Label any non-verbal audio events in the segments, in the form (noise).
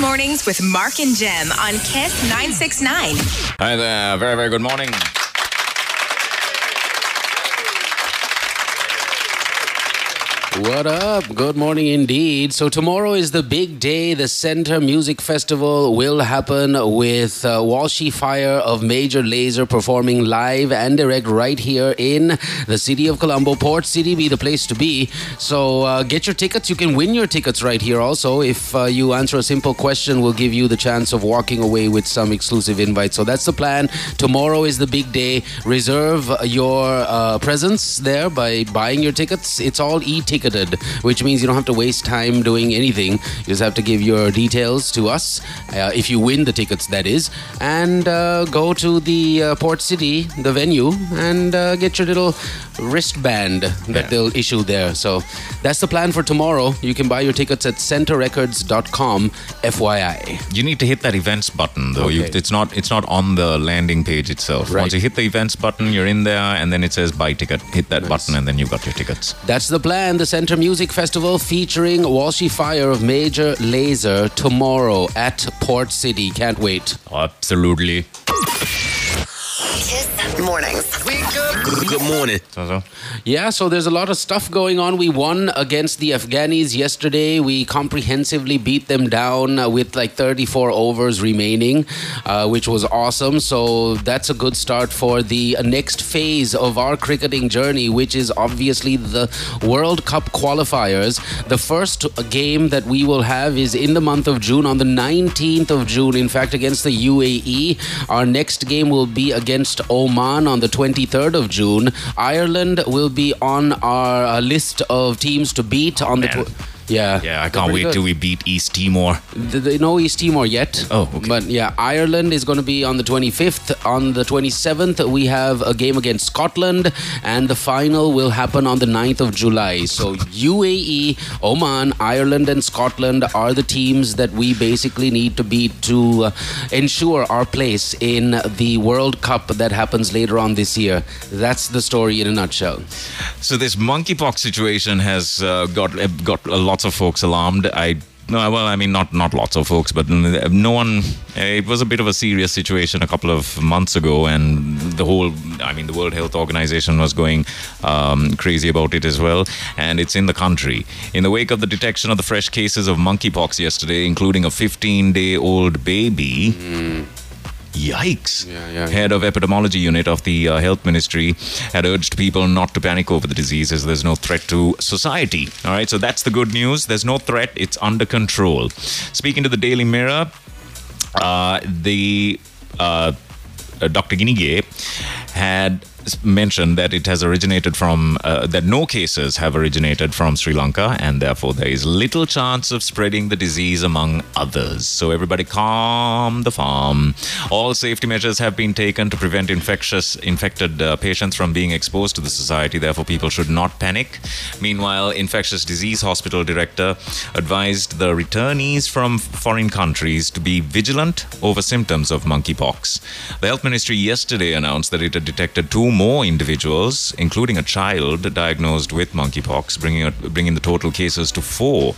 Mornings with Mark and Gem on Kiss 969. Hi there. Very, very good morning. What up? Good morning indeed. So, tomorrow is the big day. The Center Music Festival will happen with uh, Walshy Fire of Major Lazer performing live and direct right here in the city of Colombo. Port City be the place to be. So, uh, get your tickets. You can win your tickets right here also. If uh, you answer a simple question, we'll give you the chance of walking away with some exclusive invites. So, that's the plan. Tomorrow is the big day. Reserve your uh, presence there by buying your tickets. It's all e ticketed, which means you don't have to waste time doing anything. You just have to give your details to us, uh, if you win the tickets, that is, and uh, go to the uh, Port City, the venue, and uh, get your little wristband that Yeah. they'll issue there. So that's the plan for tomorrow. You can buy your tickets at centerrecords.com, FYI. You need to hit that events button though. You, Okay. it's not it's not on the landing page itself. Right. Once you hit the events button, you're in there, and then it says buy ticket. Hit that button, and then you've got your tickets. That's the plan. The Center Music Festival featuring Walshy Fire of Major Lazer tomorrow at Port City. Can't wait. Absolutely. Kiss Mornings. Good morning. So, so. Yeah, so there's a lot of stuff going on. We won against the Afghanis yesterday. We comprehensively beat them down uh, with like 34 overs remaining, uh, which was awesome. So that's a good start for the next phase of our cricketing journey, which is obviously the World Cup qualifiers. The first game that we will have is in the month of June, on the 19th of June, in fact, against the UAE. Our next game will be against Oman on the 23rd of June. Ireland will be on our uh, list of teams to beat on the. Man. Tw- yeah, Yeah, I can't wait good. till we beat East Timor. Th- th- no East Timor yet. Oh, okay. But yeah, Ireland is going to be on the 25th. On the 27th, we have a game against Scotland, and the final will happen on the 9th of July. So UAE, Oman, Ireland, and Scotland are the teams that we basically need to beat to uh, ensure our place in the World Cup that happens later on this year. That's the story in a nutshell. So this monkeypox situation has uh, got uh, got uh, lots of folks alarmed. I no, well, I mean not not lots of folks, but no one. uh, It was a bit of a serious situation a couple of months ago, and the whole, I mean, the World Health Organization was going um, crazy about it as well, and it's in the country. In the wake of the detection of the fresh cases of monkeypox yesterday, including a 15-day-old baby. Yikes. Yeah, yeah, Head of epidemiology unit of the uh, health ministry had urged people not to panic over the disease as there's no threat to society. All right, so that's the good news. There's no threat, it's under control. Speaking to the Daily Mirror, uh, the uh, uh, Dr. Ginige had mentioned that it has originated from uh, that no cases have originated from Sri Lanka and therefore there is little chance of spreading the disease among others. So everybody calm the farm. All safety measures have been taken to prevent infectious infected uh, patients from being exposed to the society. Therefore people should not panic. Meanwhile, infectious disease hospital director advised the returnees from foreign countries to be vigilant over symptoms of monkeypox. The health ministry yesterday announced that it had detected two more individuals, including a child diagnosed with monkeypox, bringing bringing the total cases to four.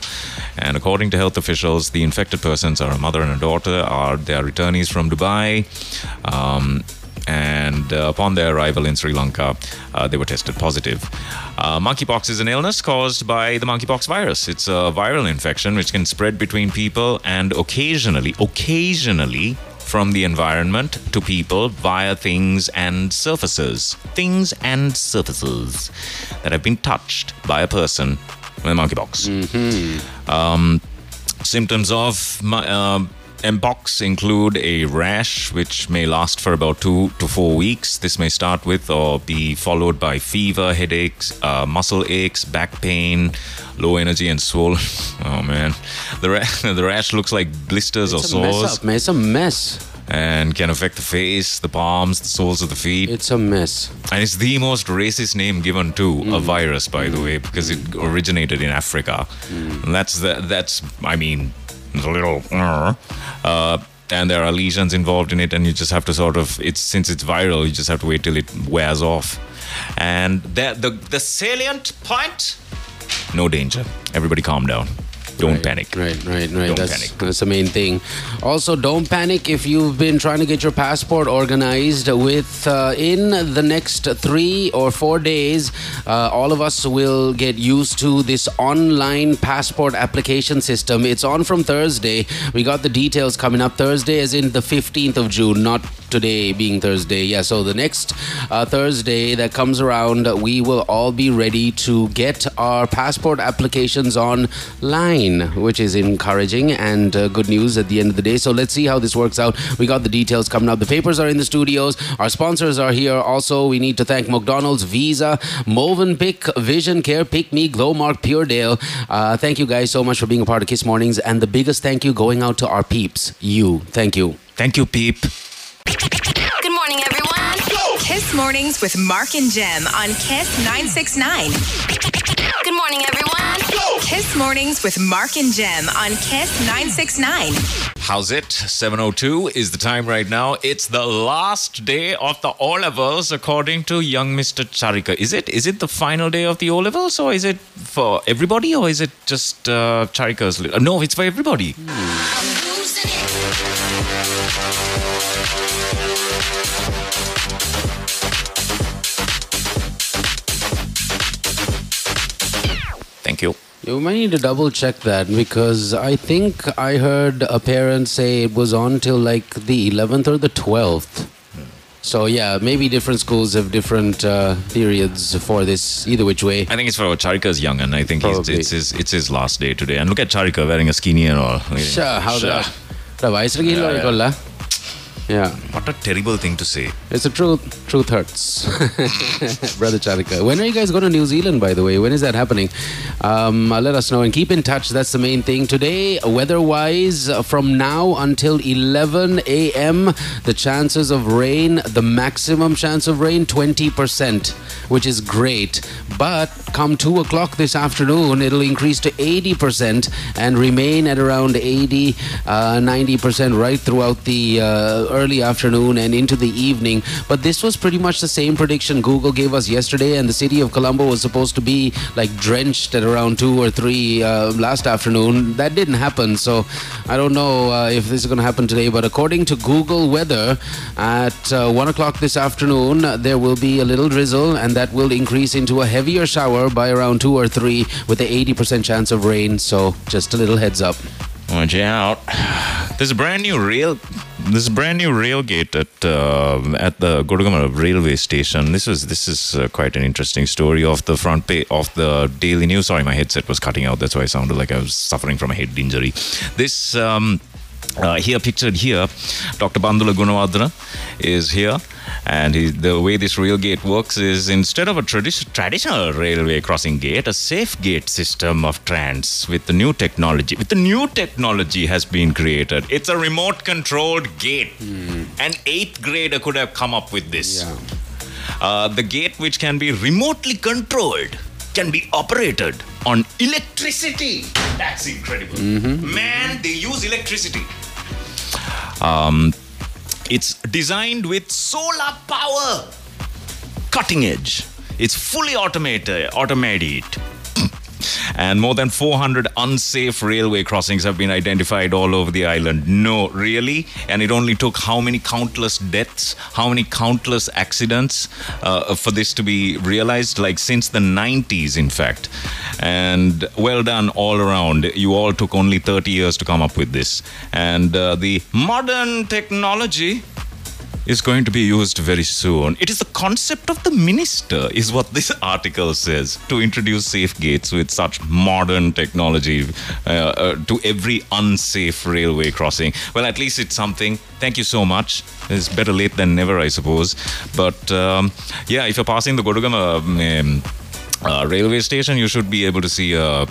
And according to health officials, the infected persons are a mother and a daughter. Are they are returnees from Dubai? Um, and uh, upon their arrival in Sri Lanka, uh, they were tested positive. Uh, monkeypox is an illness caused by the monkeypox virus. It's a viral infection which can spread between people and occasionally, occasionally, from the environment to people via things and surfaces. Things and surfaces that have been touched by a person with monkeypox. Um, symptoms of uh, Mpox include a rash, which may last for about two to four weeks. This may start with or be followed by fever, headaches, uh, muscle aches, back pain, low energy, and swollen. (laughs) Oh man, the ra- (laughs) the rash looks like blisters It's or a mess sores up, man. It's a mess. and can affect the face, the palms, the soles of the feet. It's a mess. And it's the most racist name given to a mm. virus, by the mm. way, because it originated in Africa. And that's the, that's I mean, it's a little. Uh, uh, and there are lesions involved in it, and you just have to sort of it's since it's viral, you just have to wait till it wears off. And the the, the salient point: no danger. Everybody, calm down. Don't Right, panic. Right, right, right. Don't that's, panic. That's the main thing. Also, don't panic if you've been trying to get your passport organized. With uh, in the next three or four days, uh, all of us will get used to this online passport application system. It's on from Thursday. We got the details coming up. Thursday, as in the 15th of June, not today being Thursday. Yeah, so the next uh, Thursday that comes around, we will all be ready to get our passport applications online, which is encouraging and uh, good news at the end of the day. So let's see how this works out. We got the details coming up. The papers are in the studios. Our sponsors are here. Also, we need to thank McDonald's, Visa, Movenpick, Vision Care, Pick Me, Glowmark, Puredale. Uh, thank you guys so much for being a part of Kiss Mornings. And the biggest thank you going out to our peeps. You. Thank you. Thank you, Peep. Good morning, everyone. Kiss Mornings with Mark and Gem on Kiss 969. Good morning, everyone. Kiss Mornings with Mark and Gem on Kiss 969. How's it? 7.02 is the time right now. It's the last day of the O-levels according to young Mr. Charika. Is it? Is it the final day of the O-levels or is it for everybody or is it just uh, Charika's? li- no, it's for everybody. Thank you. You might need to double check that because I think I heard a parent say it was on till like the 11th or the 12th. Hmm. So yeah, maybe different schools have different uh, periods for this. Either which way, I think it's for Charika's young, and I think it's his it's his last day today. And look at Charika wearing a skinny and all. Sure, how sure. the. Yeah. What a terrible thing to say. It's the truth. Truth hurts. (laughs) Brother Charika. When are you guys going to New Zealand, by the way? When is that happening? Um, uh, let us know and keep in touch. That's the main thing. Today, weather wise, uh, from now until 11 a.m., the chances of rain, the maximum chance of rain, 20%, which is great. But come 2 o'clock this afternoon, it'll increase to 80% and remain at around 80, uh, 90% right throughout the uh, early afternoon and into the evening. But this was pretty much the same prediction Google gave us yesterday, and the city of Colombo was supposed to be like drenched at around two or three uh, last afternoon. That didn't happen, so I don't know uh, if this is going to happen today. But according to Google Weather, at uh, one o'clock this afternoon, there will be a little drizzle, and that will increase into a heavier shower by around two or three, with a 80% chance of rain. So just a little heads up. Watch out. (sighs) There's a brand new rail. A brand new rail gate at uh, at the Gurugama railway station. This is this is uh, quite an interesting story of the front page of the Daily News. Sorry, my headset was cutting out. That's why I sounded like I was suffering from a head injury. This um, uh, here pictured here, Dr. Bandula Gunawardana is here, and he, the way this rail gate works is instead of a tradi- traditional railway crossing gate, a safe gate system of trans with the new technology. With the new technology has been created. It's a remote controlled gate. An eighth grader could have come up with this. Uh, the gate, which can be remotely controlled, can be operated on electricity. That's incredible. Man, they use electricity. Um, it's designed with solar power. Cutting edge. It's fully automated. Automated. And more than 400 unsafe railway crossings have been identified all over the island. No, really? And it only took how many countless deaths, how many countless accidents uh, for this to be realized? Like since the 90s, in fact. And well done all around. You all took only 30 years to come up with this. And uh, the modern technology is going to be used very soon. It is the concept of the minister, is what this (laughs) article says, to introduce safe gates with such modern technology uh, uh, to every unsafe railway crossing. Well, at least it's something. Thank you so much. It's better late than never, I suppose. But um, yeah, if you're passing the Godugama um, uh, railway station, you should be able to see a.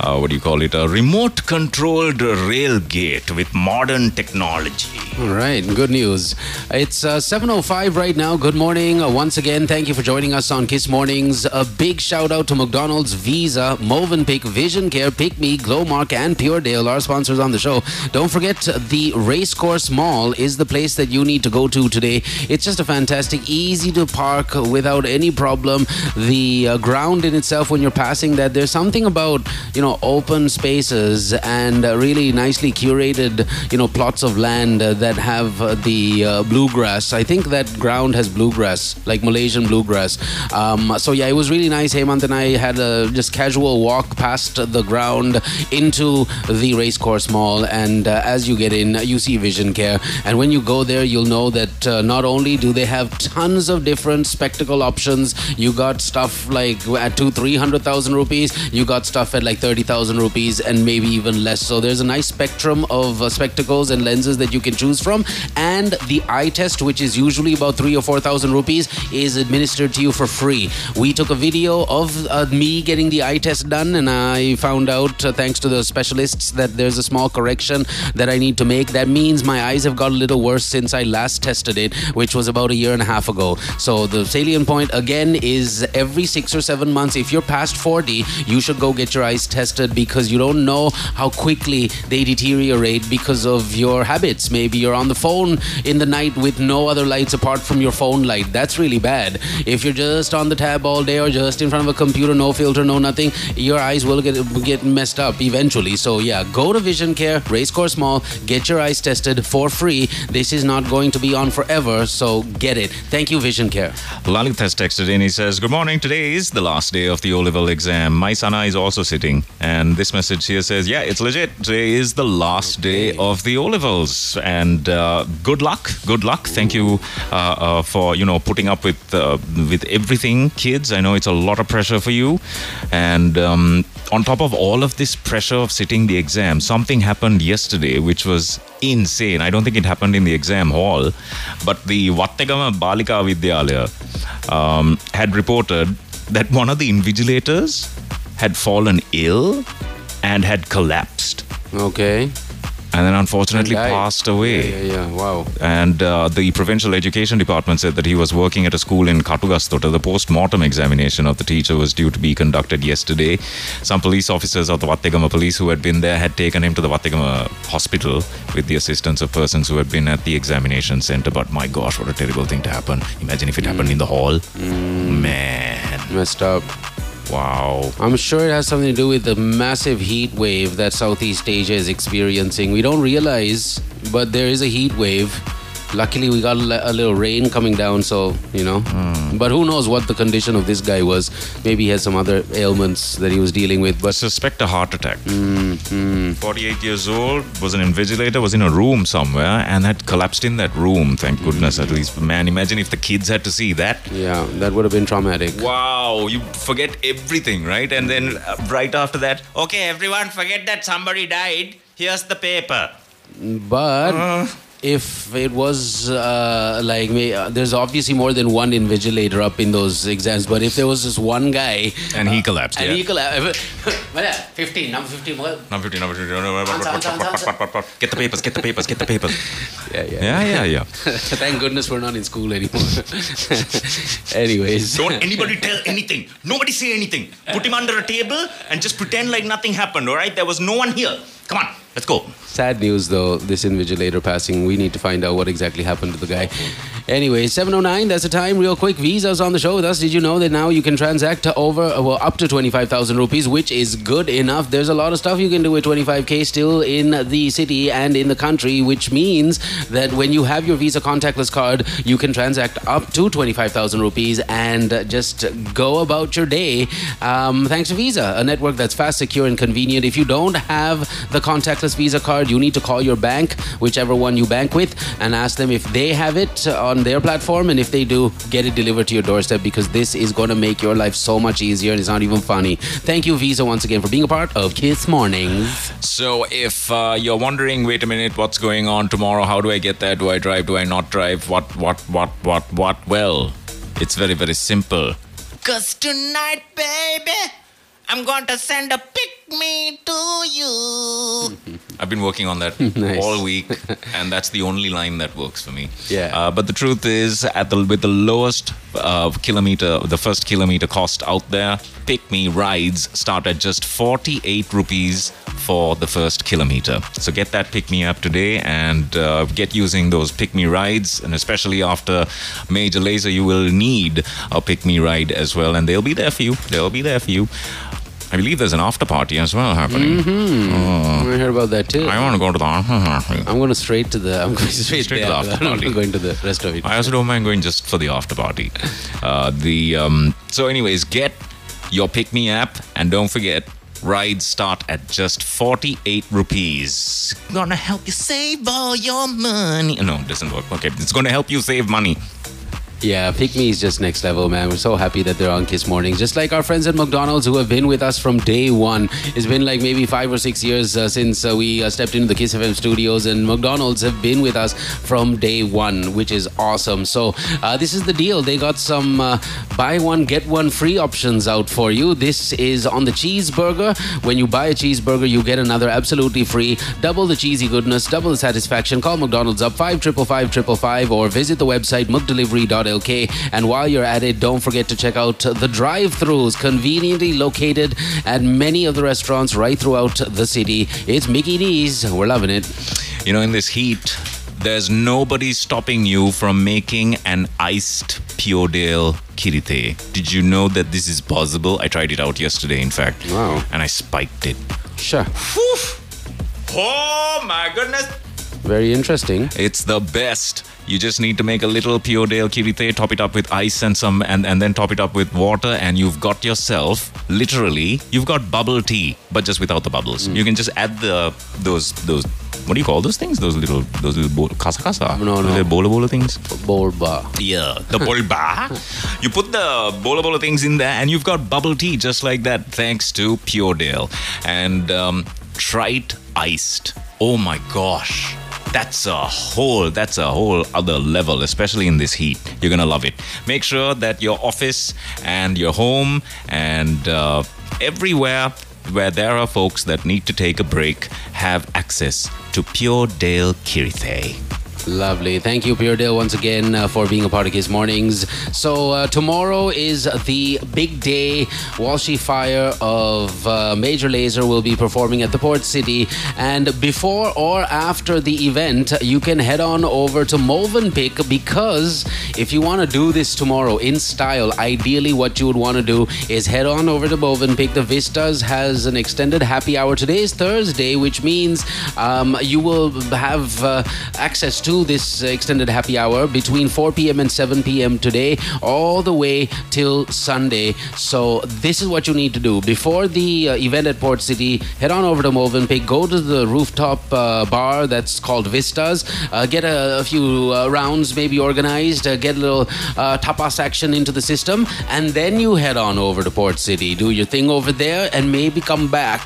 Uh, what do you call it? A remote controlled rail gate with modern technology. All right, good news. It's uh, 7.05 right now. Good morning. Uh, once again, thank you for joining us on Kiss Mornings. A big shout out to McDonald's, Visa, Movenpick, Vision Care, Pick Me, Glowmark, and Pure Puredale, our sponsors on the show. Don't forget, the Racecourse Mall is the place that you need to go to today. It's just a fantastic, easy to park without any problem. The uh, ground in itself, when you're passing that, there's something about, you know, know, open spaces and uh, really nicely curated, you know, plots of land uh, that have uh, the bluegrass. I think that ground has bluegrass, like Malaysian bluegrass. Um, so yeah, it was really nice. Hemant and I had a just casual walk past the ground into the racecourse mall, and uh, as you get in, you see Vision Care. And when you go there, you'll know that uh, not only do they have tons of different spectacle options, you got stuff like at two, three hundred thousand rupees. You got stuff at like thirty thousand rupees, and maybe even less. So there's a nice spectrum of uh, spectacles and lenses that you can choose from. And the eye test, which is usually about three or four thousand rupees, is administered to you for free. We took a video of uh, me getting the eye test done, and I found out, uh, thanks to the specialists, that there's a small correction that I need to make. That means my eyes have got a little worse since I last tested it, which was about a year and a half ago. So the salient point again is every six or seven months, if you're past 40, you should go get your eyes tested because you don't know how quickly they deteriorate because of your habits. Maybe you're on the phone in the night with no other lights apart from your phone light. That's really bad. If you're just on the tab all day or just in front of a computer, no filter, no nothing, your eyes will get get messed up eventually. So yeah, go to Vision Care, Racecourse Mall, get your eyes tested for free. This is not going to be on forever, so get it. Thank you, Vision Care. Lalit has texted in. He says, Good morning. Today is the last day of the O level exam. My Sana is also sitting. And this message here says, Yeah, it's legit. Today is the last day of the O levels. And uh, good luck. Good luck. Thank you uh, uh, for, you know, putting up with, uh, with everything, kids. I know it's a lot of pressure for you. And um, on top of all of this pressure of sitting the exam, something happened yesterday which was insane. I don't think it happened in the exam hall, but the Wattegama Balika Vidyalaya um, had reported that one of the invigilators had fallen ill and had collapsed Okay. and then unfortunately passed away. Yeah, yeah, yeah. Wow. And uh, the provincial education department said that he was working at a school in Katugastota. The post-mortem examination of the teacher was due to be conducted yesterday. Some police officers of the Wattegama police who had been there had taken him to the Wattegama hospital with the assistance of persons who had been at the examination center. But my gosh, what a terrible thing to happen. Imagine if it happened in the hall. Man, Messed up. Wow. I'm sure it has something to do with the massive heat wave that Southeast Asia is experiencing. We don't realize, but there is a heat wave. Luckily, we got a little rain coming down, so, you know. Hmm. But who knows what the condition of this guy was. Maybe he had some other ailments that he was dealing with. I But suspect a heart attack. Hmm, hmm. 48 years old, was an invigilator, was in a room somewhere and had collapsed in that room. Thank goodness, at least. Man, imagine if the kids had to see that. yeah, that would have been traumatic. Wow, you forget everything, right? And then uh, right after that, okay, everyone, forget that somebody died. Here's the paper. But uh. If it was uh, like me, uh, there's obviously more than one invigilator up in those exams. But if there was just one guy And he collapsed, and yeah. he collapsed, well, 15, number 15. Well, Number 50, number 50. Answer, answer, answer. Get the papers, get the papers, get the papers. yeah, yeah. Yeah, yeah, yeah. Thank goodness we're not in school anymore. Anyways, Don't anybody tell anything. Nobody say anything. Put him under a table and just pretend like nothing happened, all right? There was no one here. Come on, let's go. Sad news though. This invigilator passing. We need to find out what exactly happened to the guy. Anyway, 7:09. That's the time. Real quick, Visa's on the show with us. Did you know that now you can transact over well up to 25,000 rupees, which is good enough. There's a lot of stuff you can do with 25k still in the city and in the country, which means that when you have your Visa contactless card, you can transact up to 25,000 rupees and just go about your day. Um, thanks to Visa, a network that's fast, secure, and convenient. If you don't have the contactless Visa card, you need to call your bank, whichever one you bank with, and ask them if they have it on their platform. And if they do, get it delivered to your doorstep because this is going to make your life so much easier and it's not even funny. Thank you, Visa, once again for being a part of Kiss Mornings. So, if uh, you're wondering, wait a minute, what's going on tomorrow? How do I get there? Do I drive? Do I not drive? What, what, what, what, what? Well, it's very, very simple. Cause tonight, baby, I'm going to send a pic me to you. (laughs) I've been working on that (laughs) Nice. all week, and that's the only line that works for me. Yeah. Uh, but the truth is, at the with the lowest uh, kilometer, the first kilometer cost out there, Pick Me rides start at just 48 rupees for the first kilometer. So get that Pick Me app today and uh, get using those Pick Me rides. And especially after Major Lazer, you will need a Pick Me ride as well, and they'll be there for you. They'll be there for you. I believe there's an after party as well happening. I heard about that too. I want to go to the after party. I'm going to straight to the. I'm going straight, (laughs) Straight to the after (laughs) party. I'm going to the rest of it. I also don't mind going just for the after party. Uh, the um, so, anyways, get your Pick Me app, and don't forget. Rides start at just 48 rupees. Gonna help you save all your money. No, it doesn't work. Okay, it's gonna help you save money. Yeah, Pick Me is just next level, man. We're so happy that they're on Kiss Mornings. Just like our friends at McDonald's who have been with us from day one. It's been like maybe five or six years uh, since uh, we uh, stepped into the Kiss FM studios, and McDonald's have been with us from day one, which is awesome. So, uh, this is the deal. They got some uh, buy one, get one free options out for you. This is on the cheeseburger. When you buy a cheeseburger, you get another absolutely free. Double the cheesy goodness, double the satisfaction. Call McDonald's up 555 555 or visit the website mcdelivery.lk. And while you're at it, don't forget to check out the drive throughs conveniently located at many of the restaurants right throughout the city. It's Mickey D's. We're loving it. You know, in this heat, there's nobody stopping you from making an iced Pure Dale Kirite. Did you know that this is possible? I tried it out yesterday, in fact. Wow. And I spiked it. Sure. Oh my goodness. Very interesting. It's the best. You just need to make a little Pure Dale Kirite, top it up with ice and some, and, and then top it up with water, and you've got yourself, literally, you've got bubble tea, but just without the bubbles. You can just add the those those what do you call those things? Those little those little bol- kasa kasa. No, no. Those little bola bola things. Bolba. Yeah, the bolba. (laughs) you put the bola bola things in there, and you've got bubble tea just like that, thanks to Pure Dale and um, Trite iced. Oh my gosh. That's a whole that's a whole other level, especially in this heat. You're gonna love it. Make sure that your office and your home and uh, everywhere where there are folks that need to take a break have access to Pure Dale Kirite. Lovely. Thank you, Pure Dale, once again uh, for being a part of Kiss Mornings. So, uh, tomorrow is the big day. Walshy Fire of uh, Major Lazer will be performing at the Port City. And before or after the event, you can head on over to Movenpick because if you want to do this tomorrow in style, ideally what you would want to do is head on over to Movenpick. The Vistas has an extended happy hour. Today is Thursday, which means um, you will have uh, access to this extended happy hour between 4 p.m. and 7 p.m. today, all the way till Sunday. So, this is what you need to do. Before the uh, event at Port City, head on over to Movenpick, go to the rooftop uh, bar that's called Vistas, uh, get a, a few uh, rounds maybe organized, uh, get a little uh, tapas action into the system, and then you head on over to Port City, do your thing over there, and maybe come back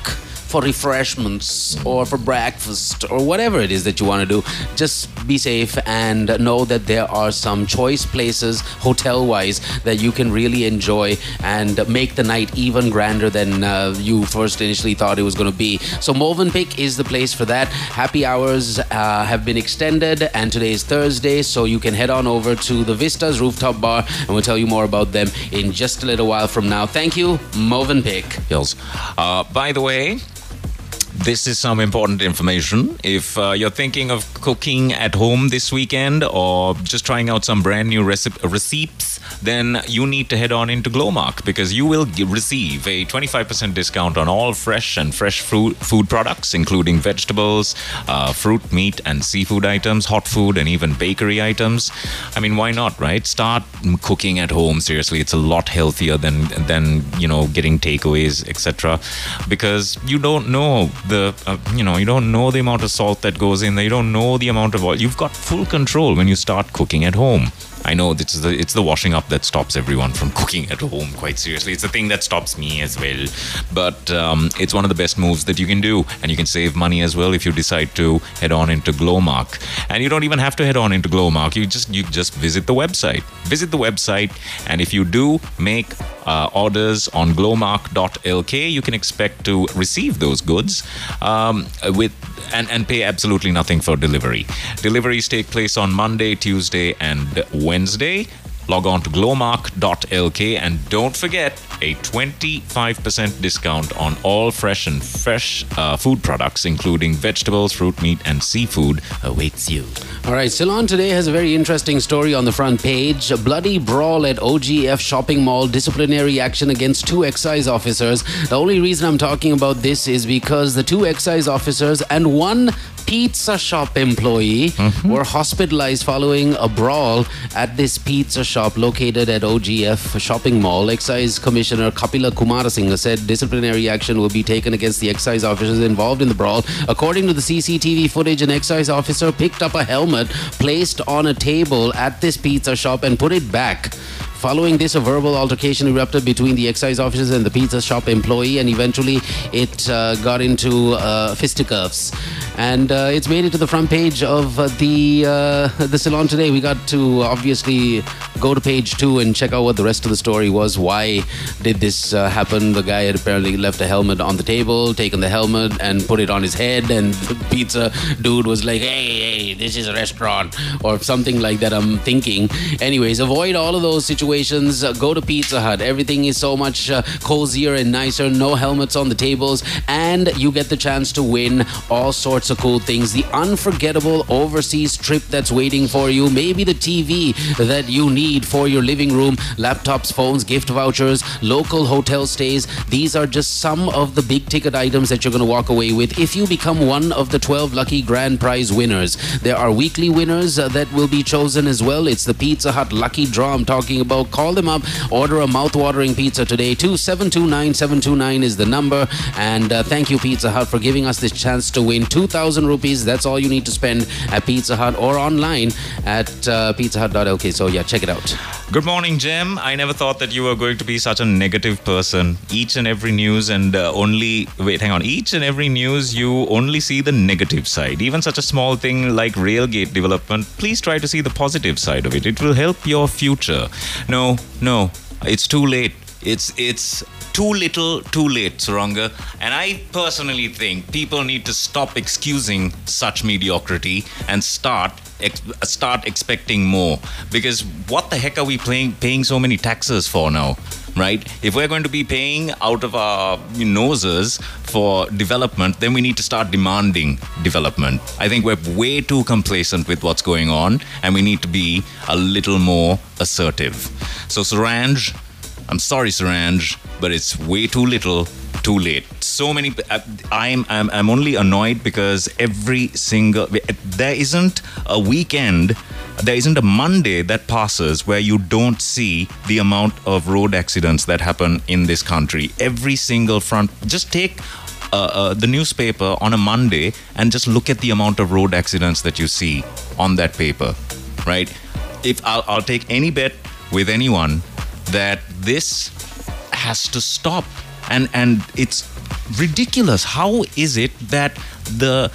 for refreshments or for breakfast or whatever it is that you want to do. Just be safe and know that there are some choice places, hotel wise, that you can really enjoy and make the night even grander than uh, you first initially thought it was going to be. So, Movenpick is the place for that. Happy hours uh, have been extended, and today is Thursday, so you can head on over to the Vistas Rooftop Bar, and we'll tell you more about them in just a little while from now. Thank you, Movenpick. Hills. Uh, by the way, this is some important information. If uh, you're thinking of cooking at home this weekend or just trying out some brand new recip- receipts, then you need to head on into Glowmark because you will g- receive a 25% discount on all fresh and fresh fruit food products, including vegetables, uh, fruit, meat, and seafood items, hot food, and even bakery items. I mean, why not, right? Start cooking at home. Seriously, it's a lot healthier than than you know getting takeaways, etc. Because you don't know the uh, you know you don't know the amount of salt that goes in there. You don't know the amount of oil. You've got full control when you start cooking at home. I know it's the it's the washing up that stops everyone from (laughs) cooking at home. Quite seriously, it's the thing that stops me as well. But um, it's one of the best moves that you can do, and you can save money as well if you decide to head on into Glowmark. And you don't even have to head on into Glowmark. You just you just visit the website. Visit the website, and if you do make uh, orders on glowmark.lk, you can expect to receive those goods um, with and, and pay absolutely nothing for delivery. Deliveries take place on Monday, Tuesday, and Wednesday. Log on to glowmark.lk and don't forget a 25% discount on all fresh and fresh uh, food products, including vegetables, fruit, meat, and seafood, awaits you. All right, Ceylon today has a very interesting story on the front page. A bloody brawl at OGF shopping mall, disciplinary action against two excise officers. The only reason I'm talking about this is because the two excise officers and one pizza shop employee mm-hmm. were hospitalized following a brawl at this pizza shop located at OGF shopping mall. Excise Commissioner Kapila Kumarasinghe said disciplinary action will be taken against the excise officers involved in the brawl. According to the CCTV footage, an excise officer picked up a helmet placed on a table at this pizza shop and put it back. Following this, a verbal altercation erupted between the excise officers and the pizza shop employee, and eventually it uh, got into uh, fisticuffs. And uh, it's made it to the front page of the uh, the Ceylon today. We got to obviously go to page two and check out what the rest of the story was. Why did this uh, happen? The guy had apparently left a helmet on the table, taken the helmet and put it on his head, and the pizza dude was like, "Hey, hey, this is a restaurant," or something like that. I'm thinking. Anyways, avoid all of those situations. Uh, go to Pizza Hut. Everything is so much uh, cozier and nicer. No helmets on the tables, and you get the chance to win all sorts of cool things. The unforgettable overseas trip that's waiting for you. Maybe the TV that you need for your living room. Laptops, phones, gift vouchers, local hotel stays. These are just some of the big ticket items that you're going to walk away with if you become one of the 12 lucky grand prize winners. There are weekly winners uh, that will be chosen as well. It's the Pizza Hut lucky draw I'm talking about. Call them up. Order a mouth-watering pizza today. 2729729 is the number. And uh, thank you, Pizza Hut, for giving us this chance to win 2,000 rupees. That's all you need to spend at Pizza Hut or online at uh, pizzahut.lk. So yeah, check it out. Good morning, Jim. I never thought that you were going to be such a negative person. Each and every news, and uh, only wait, hang on. Each and every news, you only see the negative side. Even such a small thing like Railgate development, please try to see the positive side of it. It will help your future. No, no, it's too late. It's it's too little, too late, Suranga. And I personally think people need to stop excusing such mediocrity and start ex- start expecting more. Because what the heck are we paying paying so many taxes for now? Right? If we're going to be paying out of our noses for development, then we need to start demanding development. I think we're way too complacent with what's going on, and we need to be a little more assertive. So, Saranj, I'm sorry, Saranj, but it's way too little, too late. So many. I- I'm I'm I'm only annoyed because every single there isn't a weekend, there isn't a Monday that passes where you don't see the amount of road accidents that happen in this country. Every single front. Just take. Uh, uh, the newspaper on a Monday and just look at the amount of road accidents that you see on that paper, right? If I'll, I'll take any bet with anyone that this has to stop and and it's ridiculous how is it that the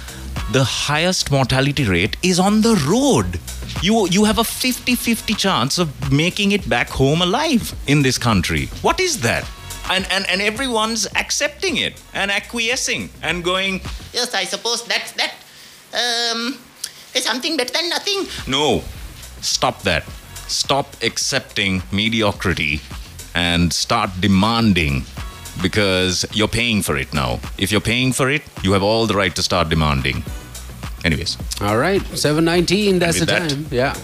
the highest mortality rate is on the road you you have a 50-50 chance of making it back home alive in this country what is that and and, and everyone's accepting it and acquiescing and going Yes, I suppose that's that. Um, is something better than nothing. No, stop that. Stop accepting mediocrity and start demanding because you're paying for it now. If you're paying for it, you have all the right to start demanding. Anyways, All right, 719, that's the that- time. Yeah.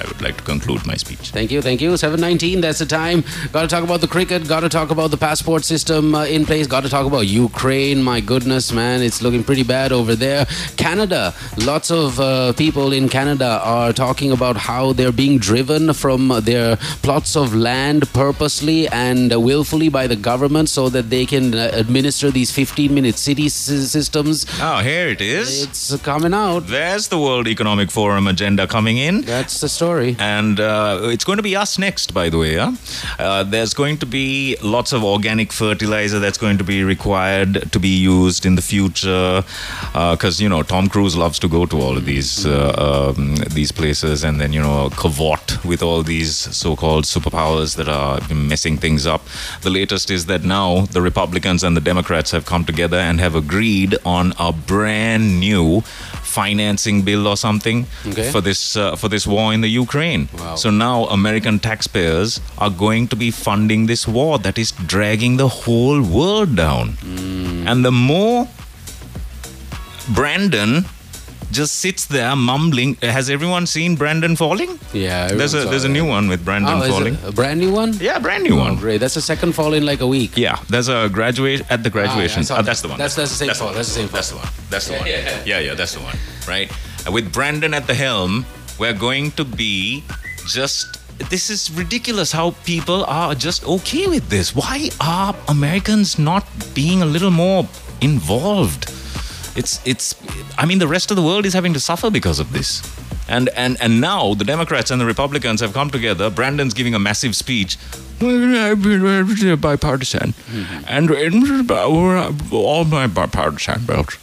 I would like to conclude my speech. Thank you, thank you. 719, that's the time. Got to talk about the cricket, got to talk about the passport system uh, in place, got to talk about Ukraine. My goodness, man, it's looking pretty bad over there. Canada, lots of uh, people in Canada are talking about how they're being driven from their plots of land purposely and willfully by the government so that they can uh, administer these 15 minute city s- systems. Oh, here it is. It's coming out. There's the World Economic Forum agenda coming in. That's the story. And uh, it's going to be us next, by the way. Huh? Uh, there's going to be lots of organic fertilizer that's going to be required to be used in the future. Because, you know, Tom Cruise loves to go to all of these uh, um, these places and then, you know, cavort with all these so called superpowers that are messing things up. The latest is that now the Republicans and the Democrats have come together and have agreed on a brand new financing bill or something Okay. for this uh, for this war in the Ukraine. Wow. So now American taxpayers are going to be funding this war that is dragging the whole world down. Hmm. And the more Brandon just sits there mumbling, has everyone seen Brandon falling? Yeah, There's a there's saw a new one with Brandon Oh, is falling. it a brand new one? Yeah, brand new Oh, one. great. That's the second fall in like a week. Yeah, there's a graduate at the graduation. Ah, that. that's the one. That's- that's the same That's fall. one. That's the same fall. That's the one. That's the Yeah, one. yeah. Yeah, yeah, that's the one. Right. And with Brandon at the helm, we're going to be just. This is ridiculous how people are just okay with this. Why are Americans not being a little more involved? It's it's. I mean, the rest of the world is having to suffer because of this. And, and and now the Democrats and the Republicans have come together. Brandon's giving a massive speech. Bipartisan, mm-hmm. and in all my bipartisan bills,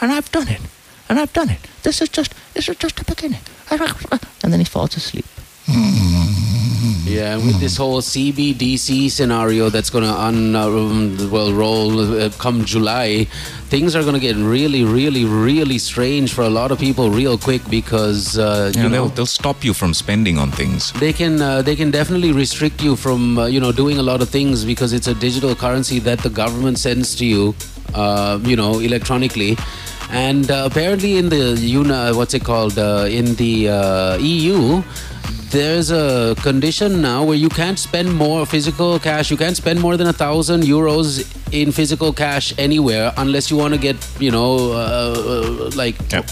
and I've done it, and I've done it. This is just this is just the beginning. And then he falls asleep. Mm-hmm. Yeah, and with this whole CBDC scenario that's going to un uh, well roll uh, come July, things are going to get really, really, really strange for a lot of people real quick because uh, you You know, know they'll, they'll stop you from spending on things. they can uh, they can definitely restrict you from uh, you know doing a lot of things because it's a digital currency that the government sends to you, uh, you know, electronically. And uh, apparently, in the UNA, what's it called? Uh, in the uh, EU, there's a condition now where you can't spend more physical cash. You can't spend more than a thousand euros in physical cash anywhere unless you want to get, you know, uh, uh, like Yep.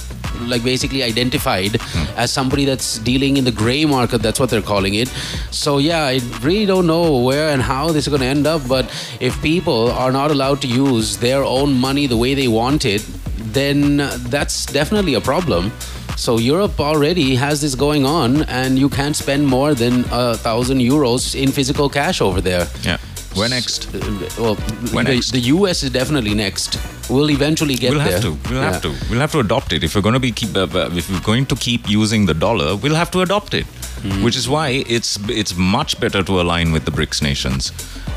like basically identified as somebody that's dealing in the gray market that's what they're calling it so yeah i really don't know where and how this is going to end up but if people are not allowed to use their own money the way they want it then that's definitely a problem so Europe already has this going on, and you can't spend more than a thousand euros in physical cash over there. Yeah. Where next? Uh, Well, the, next? the US is definitely next. We'll eventually get we'll there. have to. We'll Yeah. have to. We'll have to adopt it. If we're going to be keep, uh, uh, if we're going to keep using the dollar, we'll have to adopt it. Hmm. Which is why it's it's much better to align with the BRICS nations.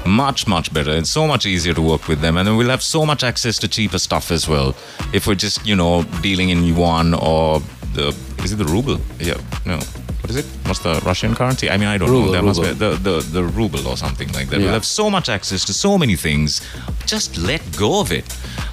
Much much better. It's so much easier to work with them, and then we'll have so much access to cheaper stuff as well. If we're just you know dealing in yuan or the is it the ruble? Yeah. No. What is it? What's the Russian currency? I mean, I don't Ruble, know. There must be the, the the ruble or something like that. Yeah. We'll have so much access to so many things. Just let go of it.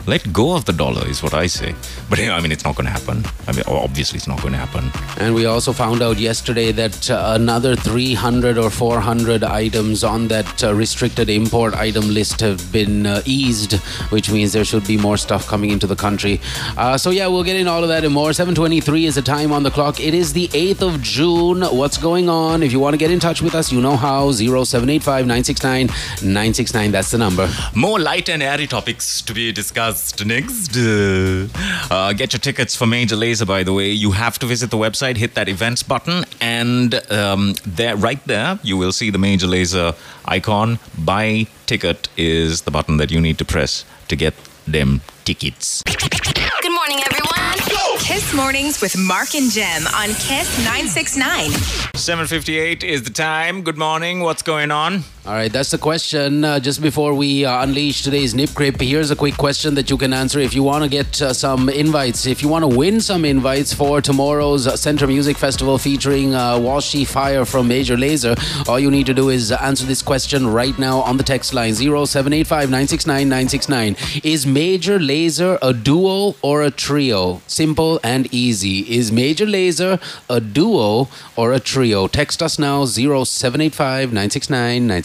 Let go of the dollar is what I say. But you know, I mean, it's not going to happen. I mean, obviously, it's not going to happen. And we also found out yesterday that uh, another 300 or 400 items on that uh, restricted import item list have been uh, eased, which means there should be more stuff coming into the country. Uh, so yeah, we'll get in all of that and more. 7:23 is the time on the clock. It is the 8th of June. What's going on? If you want to get in touch with us, you know how. 0785 969 969. That's the number. More light and airy topics to be discussed next. Uh, uh, get your tickets for Major Lazer, by the way. You have to visit the website, hit that events button, and um, there, right there, you will see the Major Lazer icon. Buy ticket is the button that you need to press to get them tickets. Good morning, everyone. Kiss Mornings with Mark and Gem on Kiss 969. 7.58 is the time. Good morning. What's going on? All right, that's the question. Uh, just before we uh, unleash today's nip crip, here's a quick question that you can answer if you want to get uh, some invites. If you want to win some invites for tomorrow's Center Music Festival featuring uh, Walshy Fire from Major Lazer, all you need to do is answer this question right now on the text line 0785 969 969. Is Major Lazer a duo or a trio? Simple and easy. Is Major Lazer a duo or a trio? Text us now 0785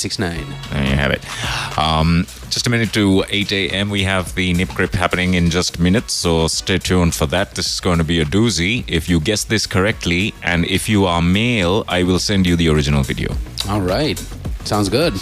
969 969. There you have it. Um, just a minute to 8 a.m. We have the nip grip happening in just minutes, so stay tuned for that. This is going to be a doozy. If you guess this correctly, and if you are male, I will send you the original video. All right. Sounds good.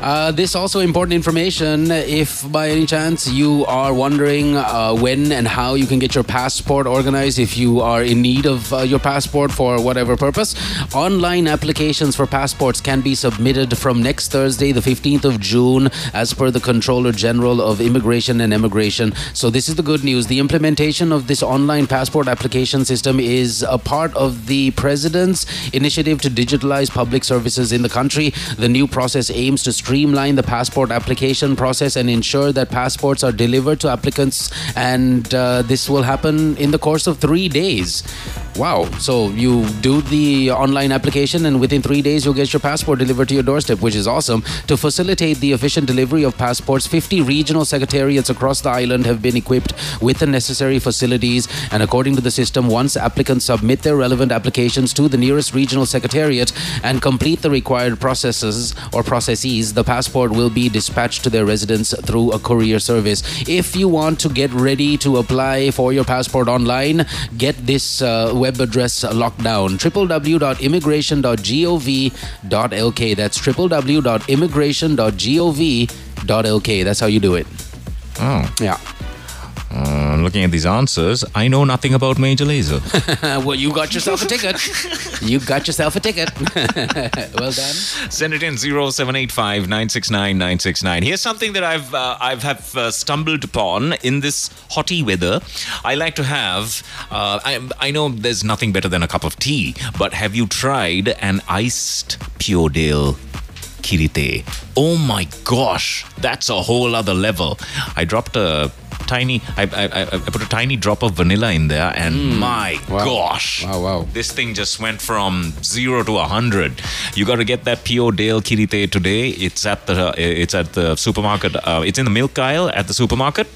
Uh, this also important information. If by any chance you are wondering uh, when and how you can get your passport organized, if you are in need of uh, your passport for whatever purpose, online applications for passports can be submitted from next Thursday, the 15th of June, as per the Controller General of Immigration and Emigration. So, this is the good news. The implementation of this online passport application system is a part of the President's initiative to digitalize public services in the country. The new process aims to streamline the passport application process and ensure that passports are delivered to applicants, and uh, this will happen in the course of three days. Wow. So you do the online application, and within three days, you'll get your passport delivered to your doorstep, which is awesome. To facilitate the efficient delivery of passports, 50 regional secretariats across the island have been equipped with the necessary facilities. And according to the system, once applicants submit their relevant applications to the nearest regional secretariat and complete the required processes or processes, the passport will be dispatched to their residence through a courier service. If you want to get ready to apply for your passport online, get this uh, web address locked down www.immigration.gov.lk. That's www.immigration.gov.lk. That's how you do it. Oh, Yeah. Uh, looking at these answers, I know nothing about Major Lazer. (laughs) well, you got yourself a ticket. you got yourself a ticket. (laughs) well done. Send it in 0785 969 969. Here's something that I've uh, I've have uh, stumbled upon in this hotty weather. I like to have. Uh, I I know there's nothing better than a cup of tea, but have you tried an iced Pure Dale? Kirite. Oh my gosh, that's a whole other level. I dropped a tiny, I, I, I put a tiny drop of vanilla in there, and my Wow. gosh, Wow, wow. this thing just went from zero to a hundred. You got to get that Pure Dale Kirite today. It's at the it's at the supermarket. Uh, it's in the milk aisle at the supermarket.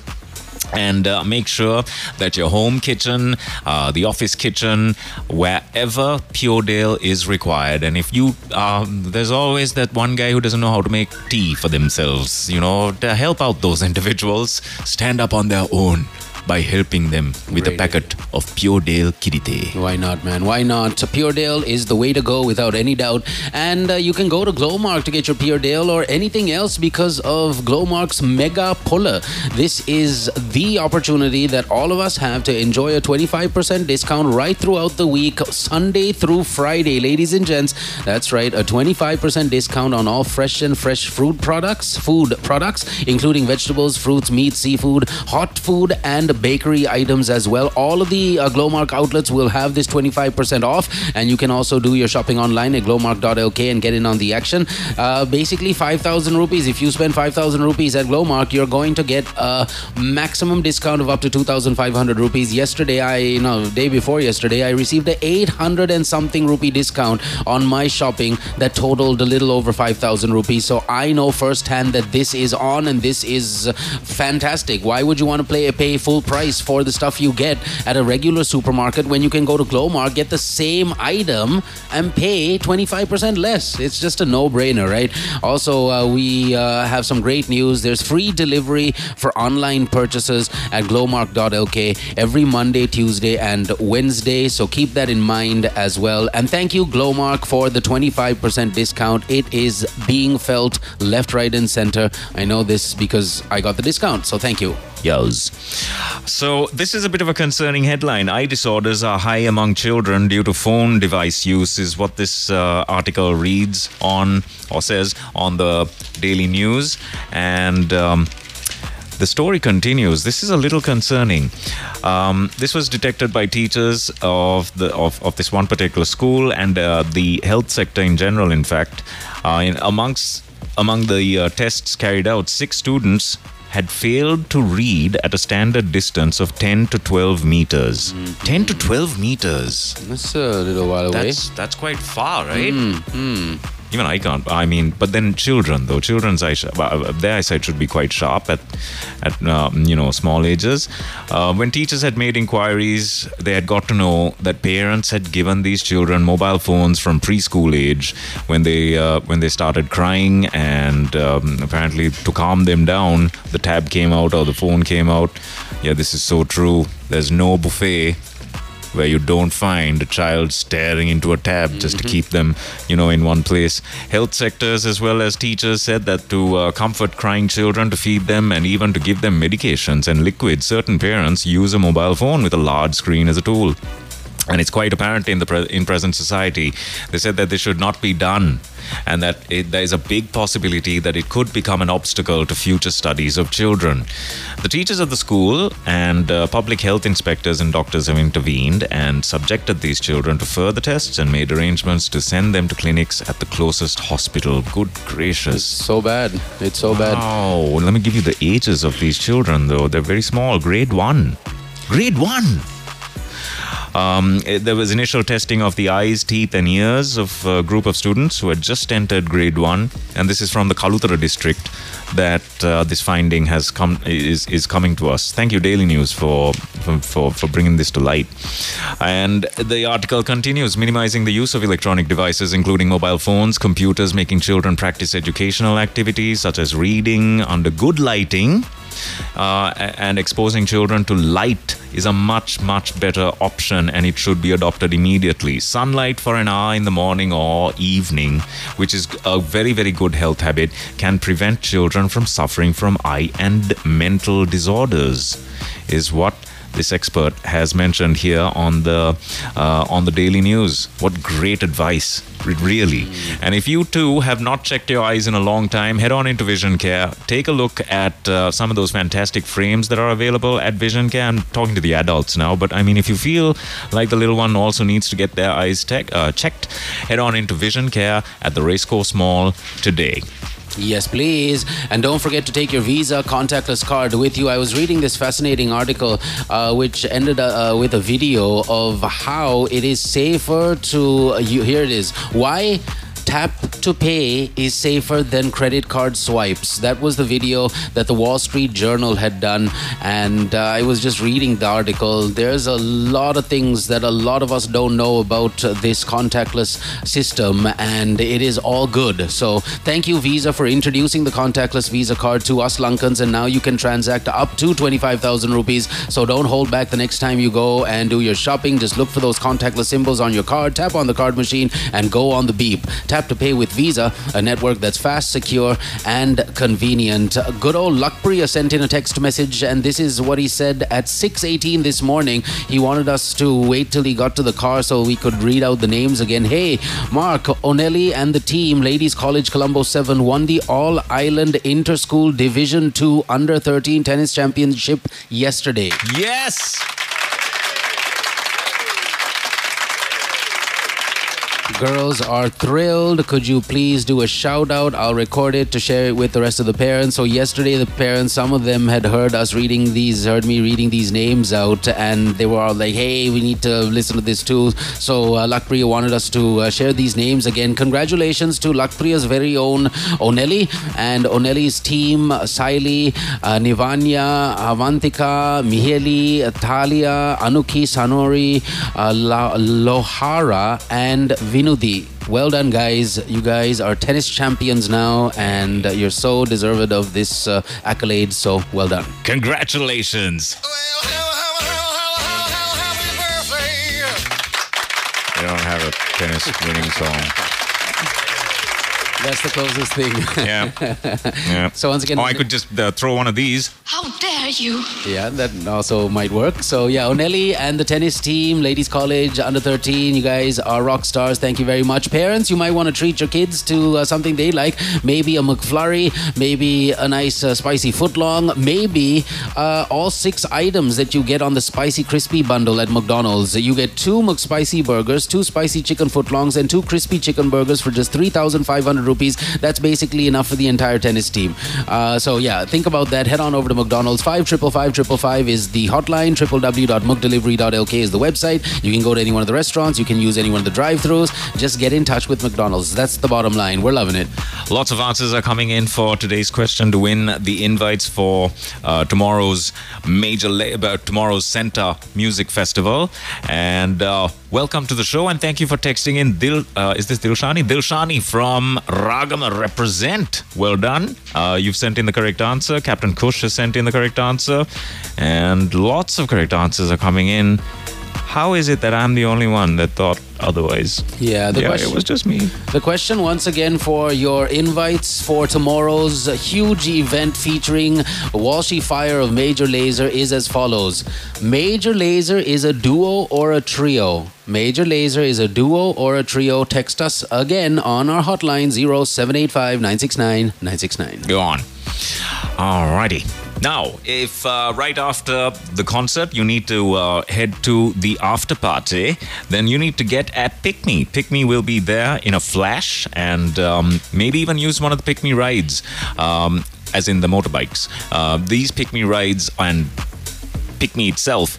And uh, make sure that your home kitchen, uh, the office kitchen, wherever Pure Dale is required. And if you, um, there's always that one guy who doesn't know how to make tea for themselves. You know, to help out those (laughs) individuals, stand up on their own by helping them with a Great packet of Pure Dale Kirite. Why not, man? Why not? Pure Dale is the way to go without any doubt. And uh, you can go to Glomark to get your Pure Dale or anything else because of Glomark's Mega Puller. This is the opportunity that all of us have to enjoy a 25% discount right throughout the week, Sunday through Friday. Ladies and gents, that's right, a 25% discount on all fresh and fresh fruit products, food products, including vegetables, fruits, meat, seafood, hot food, and bakery items as well. All of the uh, Glomark outlets will have this 25% off, and you can also do your shopping online at glomark.lk and get in on the action. Uh, basically, 5,000 rupees. If you spend 5,000 rupees at Glomark, you're going to get a maximum discount of up to 2,500 rupees. Yesterday, I, no, day before yesterday, I received a 800 and something rupee discount on my shopping that totaled a little over 5,000 rupees. So I know firsthand that this is on and this is fantastic. Why would you want to play, a pay full price for the stuff you get at a regular supermarket when you can go to Glomark, get the same item, and pay 25% less? It's just a no brainer, right? Also, uh, we uh, have some great news. There's free delivery for online purchases at glomark.lk every Monday, Tuesday, and Wednesday. So keep that in mind as well. And thank you, Glomark, for the 25% discount. It is being felt left, right, and center. I know this because I got the discount. So thank you. Yos. So, this is a bit of a concerning headline. Eye disorders are high among children due to phone device use, is what this uh, article reads on or says on the Daily News. And. Um, the story continues. This is a little concerning. Um, this was detected by teachers of the of, of this one particular school and uh, the health sector in general. In fact, uh, in, amongst among the uh, tests carried out, six students had failed to read at a standard distance of 10 to 12 meters. 10 to 12 meters. That's a little while away. That's that's quite far, right? Hmm, hmm. Even I can't. I mean, but then children, though, children's eye, well, their eyesight should be quite sharp at, at um, you know, small ages. Uh, when teachers had made inquiries, they had got to know that parents had given these children mobile phones from preschool age when they uh, when they started crying, and um, apparently to calm them down, the tab came out or the phone came out. Yeah, this is so true. There's no buffet where you don't find a child staring into a tab just to keep them, you know, in one place. Health sectors as well as teachers said that to uh, comfort crying children, to feed them, and even to give them medications and liquids, certain parents use a mobile phone with a large screen as a tool. And it's quite apparent in the pre- in present society. They said that this should not be done, and that it, there is a big possibility that it could become an obstacle to future studies of children. The teachers of the school and uh, public health inspectors and doctors have intervened and subjected these children to further tests and made arrangements to send them to clinics at the closest hospital. Good gracious. so bad. It's so bad. Wow. Let me give you the ages of these children, though. They're very small. Grade one. Grade one. Um, eh, there was initial testing of the eyes, teeth, and ears of a group of students who had just entered grade one, and this is from the Kalutara district that uh, this finding has come is is coming to us. Thank you, Daily News, for for, for bringing this to light. And the article continues: minimizing the use of electronic devices, including mobile phones, computers, making children practice educational activities such as reading under good lighting uh, and exposing children to light is a much much better option and it should be adopted immediately sunlight for an hour in the morning or evening which is a very very good health habit can prevent children from suffering from eye and mental disorders is what this expert has mentioned here on the uh, on the daily news. What great advice really. And if you too have not checked your eyes in a long time head on into vision care. Take a look at uh, some of those fantastic frames that are available at vision care. I'm talking to the adults now but i mean if you feel like the little one also needs to get their eyes tech, uh, checked head on into vision care at the racecourse mall today Yes, please. And don't forget to take your Visa contactless card with you. I was reading this fascinating article uh, which ended uh, with a video of how it is safer to. Uh, you, here it is. Why? Tap to pay is safer than credit card swipes. That was the video that the Wall Street Journal had done. And uh, I was just reading the article. There's a lot of things that a lot of us don't know about uh, this contactless system, and it is all good. So thank you, Visa, for introducing the contactless Visa card to us Lankans. And now you can transact up to 25,000 rupees. So don't hold back the next time you go and do your shopping. Just look for those contactless symbols on your card, tap on the card machine, and go on the beep. Tap to pay with Visa, a network that's fast, secure, and convenient. Good old Lakpriya sent in a text message, and this is what he said at 6:18 this morning. He wanted us to wait till he got to the car so we could read out the names again. Hey, Mark Onelli and the team, Ladies College Colombo 7, won the All Island Interschool Division 2 Under 13 Tennis Championship yesterday. yes Girls are thrilled. Could you please do a shout out? I'll record it to share it with the rest of the parents. So, yesterday, the parents, some of them had heard us reading these, heard me reading these names out, and they were all like, hey, we need to listen to this too. So, uh, Lakpriya wanted us to uh, share these names again. Congratulations to Lakpriya's very own Onelli and Onelli's team, Saili, uh, Nivanya, Avantika, Miheli, Thalia, Anuki, Sanori, uh, La- Lohara, and Vinudi. Well done, guys. You guys are tennis champions now, and uh, you're so deserved of this uh, accolade. So well done. congratulations they don't have a tennis winning song That's the closest thing. yeah (laughs) yeah So once again, oh i could just uh, throw one of these How dare you? Yeah, that also might work. So yeah, Onelli and the tennis team, ladies college, under 13, you guys are rock stars. Thank you very much. Parents, you might want to treat your kids to uh, something they like. Maybe a McFlurry, maybe a nice uh, spicy footlong, maybe uh, all six items that you get on the spicy crispy bundle at McDonald's. You get two McSpicy burgers, two spicy chicken footlongs, and two crispy chicken burgers for just 3,500 rupees. That's basically enough for the entire tennis team. Uh, so yeah, think about that. Head on over to McDonald's. Five triple five triple five is the hotline. www.mcdelivery.lk is the website. You can go to any one of the restaurants. You can use any one of the drive-throughs. Just get in touch with McDonald's. That's the bottom line. We're loving it. Lots of answers are coming in for today's question to win the invites for uh, tomorrow's major, la- uh, tomorrow's Center Music Festival. And uh, welcome to the show and thank you for texting in. Dil, uh, is this Dilshani? Dilshani from Ragam represent. Well done. Uh, you've sent in the correct answer. Captain Kush has sent in the correct answer, and lots of correct answers are coming in. How is it that I'm the only one that thought otherwise? Yeah, the yeah, question. it was just me. The question once again for your invites for tomorrow's huge event featuring Walshy Fire of Major Lazer is as follows. Major Lazer is a duo or a trio. Major Lazer is a duo or a trio. Text us again on our hotline 0785 969 969. Go on. Alrighty. Now, if uh, right after the concert you need to uh, head to the after party, then you need to get at Pick Me. Pick Me will be there in a flash and um, maybe even use one of the Pick Me rides, um, as in the motorbikes. Uh, these Pick Me rides and Pick Me itself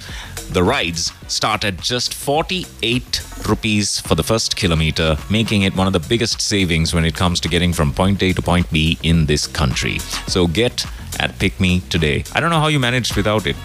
The rides start at just 48 rupees for the first kilometer, making it one of the biggest savings when it comes to getting from point A to point B in this country. So get at Pick Me today. I don't know how you managed without it.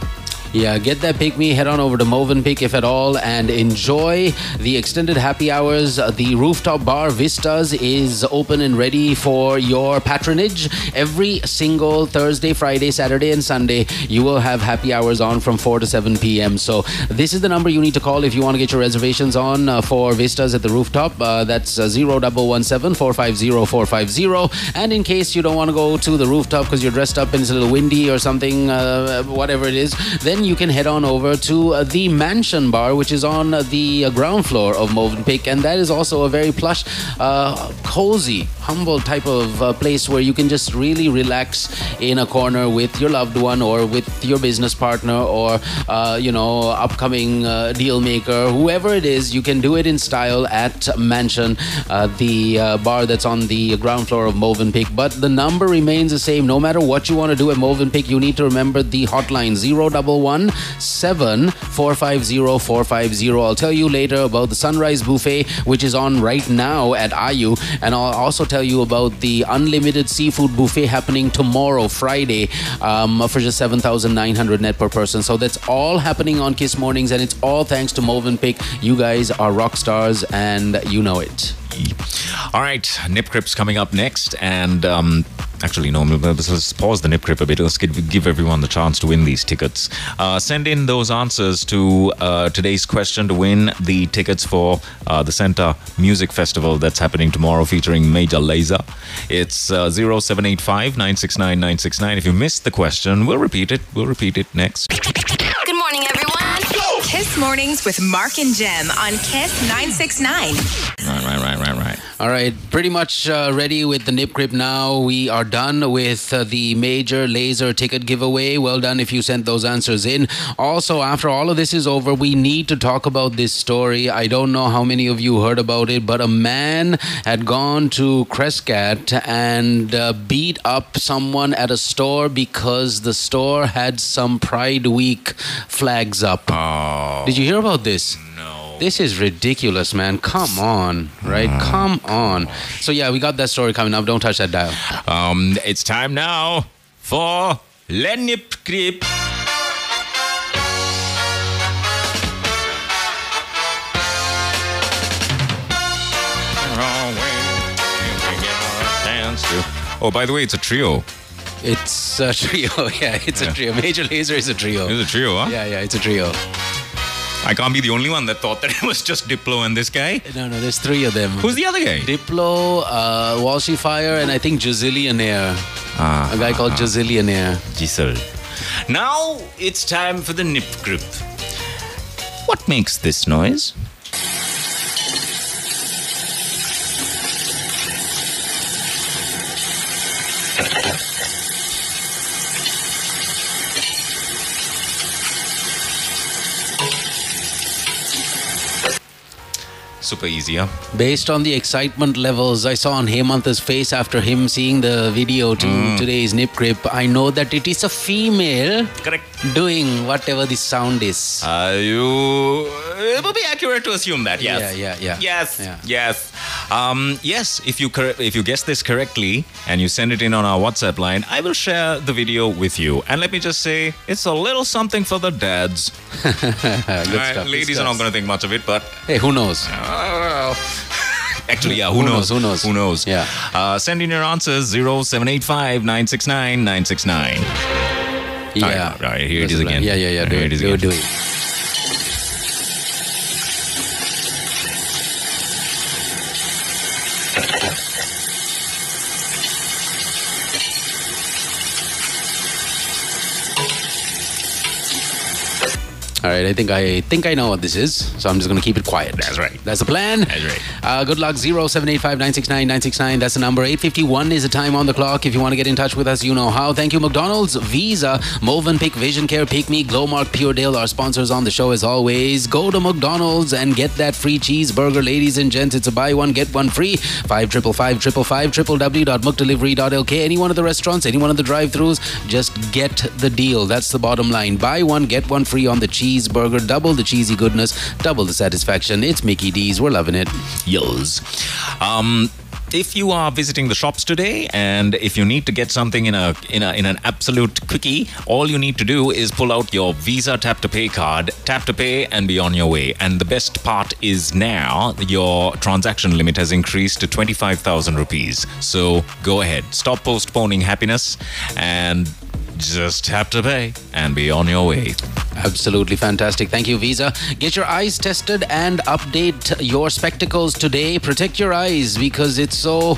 Yeah, get that pick me, head on over to Movenpick if at all, and enjoy the extended happy hours. The rooftop bar Vistas is open and ready for your patronage. Every single Thursday, Friday, Saturday, and Sunday, you will have happy hours on from 4 to 7 p.m. So, this is the number you need to call if you want to get your reservations on uh, for Vistas at the rooftop. Uh, that's uh, 0117 450 450. And in case you don't want to go to the rooftop because you're dressed up and it's a little windy or something, uh, whatever it is, then you can head on over to uh, the Mansion Bar, which is on the ground floor of Movenpick, and that is also a very plush, uh, cozy, humble type of uh, place where you can just really relax in a corner with your loved one or with your business partner or uh, you know upcoming uh, deal maker, whoever it is. You can do it in style at Mansion, uh, the uh, bar that's on the ground floor of Movenpick. But the number remains the same. No matter what you want to do at Movenpick, you need to remember the hotline zero double one seven four five zero four five zero. I'll tell you later about the Sunrise Buffet, which is on right now at Ayu, and I'll also tell you about the unlimited seafood buffet happening tomorrow, Friday, um, for just seven thousand nine hundred net per person. So that's all happening on Kiss Mornings, and it's all thanks to Movenpick. You guys are rock stars, and you know it. All right, Nip Crips coming up next, and um, actually, no, let's let's pause the Nip Crip a bit. Let's give, give everyone the chance to win these tickets. Uh, send in those answers to uh, today's question to win the tickets for uh, the Center Music Festival that's happening tomorrow, featuring Major Lazer. It's uh, 0785 969 969. If you missed the question, we'll repeat it. We'll repeat it next. Good morning, everyone. Kiss Mornings with Mark and Gem on Kiss 969. Right, right, right, right, right. All right, pretty much uh, ready with the nip grip now. We are done with uh, the Major Lazer ticket giveaway. Well done if you sent those answers in. Also, after all of this is over, we need to talk about this story. I don't know how many of you heard about it, but a man had gone to Crescat and uh, beat up someone at a store because the store had some Pride Week flags up. Oh, Did you hear about this? no. This is ridiculous, man. Come on, right? Come on. So yeah, we got that story coming up. Don't touch that dial. Um, it's time now for Lenip Crip. Oh, by the way, it's a trio. It's a trio. (laughs) Yeah, it's Yeah. a trio. Major Lazer is a trio. It's a trio, huh? Yeah, yeah, it's a trio. I can't be the only one that thought that it was just Diplo and this guy. No, no, there's three of them. Who's the other guy? Diplo, uh, Walshy Fire, and I think Jazillionaire. Ah, A guy called Jazillionaire. Giselle. Now it's time for the nip grip. What makes this noise? Super easy, huh? Based on the excitement levels I saw on Hemanta's face after him seeing the video to Hmm. today's nip grip, I know that it is a female Correct. doing whatever the sound is. Uh, you. It would be accurate to assume that. Yes. Yeah, yeah, yeah. Yes. Yeah. Yes. Um, yes. If you correct, if you guess this correctly and you send it in on our WhatsApp line, I will share the video with you. And let me just say, it's a little something for the dads. (laughs) Right, stuff, ladies are not going to think much of it, but Hey, who knows? uh, (laughs) Actually, yeah, who, Who knows? knows, who knows? Who knows? Yeah. Uh, send in your answers 0785 969 969. Yeah. right, all right, here it That's is the again. Yeah, yeah, yeah. Do it. it is do it. Do it. All right, I think I think I know what this is, so I'm just going to keep it quiet. That's right. That's the plan. That's right. Uh, good luck. Zero seven eight five nine six nine nine six nine. That's the number. Eight fifty one is the time on the clock. If you want to get in touch with us, you know how. Thank you, McDonald's, Visa, Movenpick, Vision Care, Pick Me, Glomark, Pure Dale, our sponsors on the show as always. Go to McDonald's and get that free cheeseburger, ladies and gents. It's a buy one get one free. Five triple five triple five triple www.mcdelivery.lk. Any one of the restaurants, any one of the drive-throughs, just get the deal. That's the bottom line. Buy one get one free on the cheese cheeseburger. Double the cheesy goodness, double the satisfaction. It's Mickey D's. We're loving it. Yos. Um, if you are visiting the shops today and if you need to get something in a in a in an absolute quickie, all you need to do is pull out your Visa Tap to Pay card, tap to pay, and be on your way. And the best part is now your transaction limit has increased to twenty five thousand rupees. So go ahead, stop postponing happiness, and just tap to pay and be on your way. Absolutely fantastic. Thank you, Visa. Get your eyes tested and update your spectacles today. Protect your eyes because it's so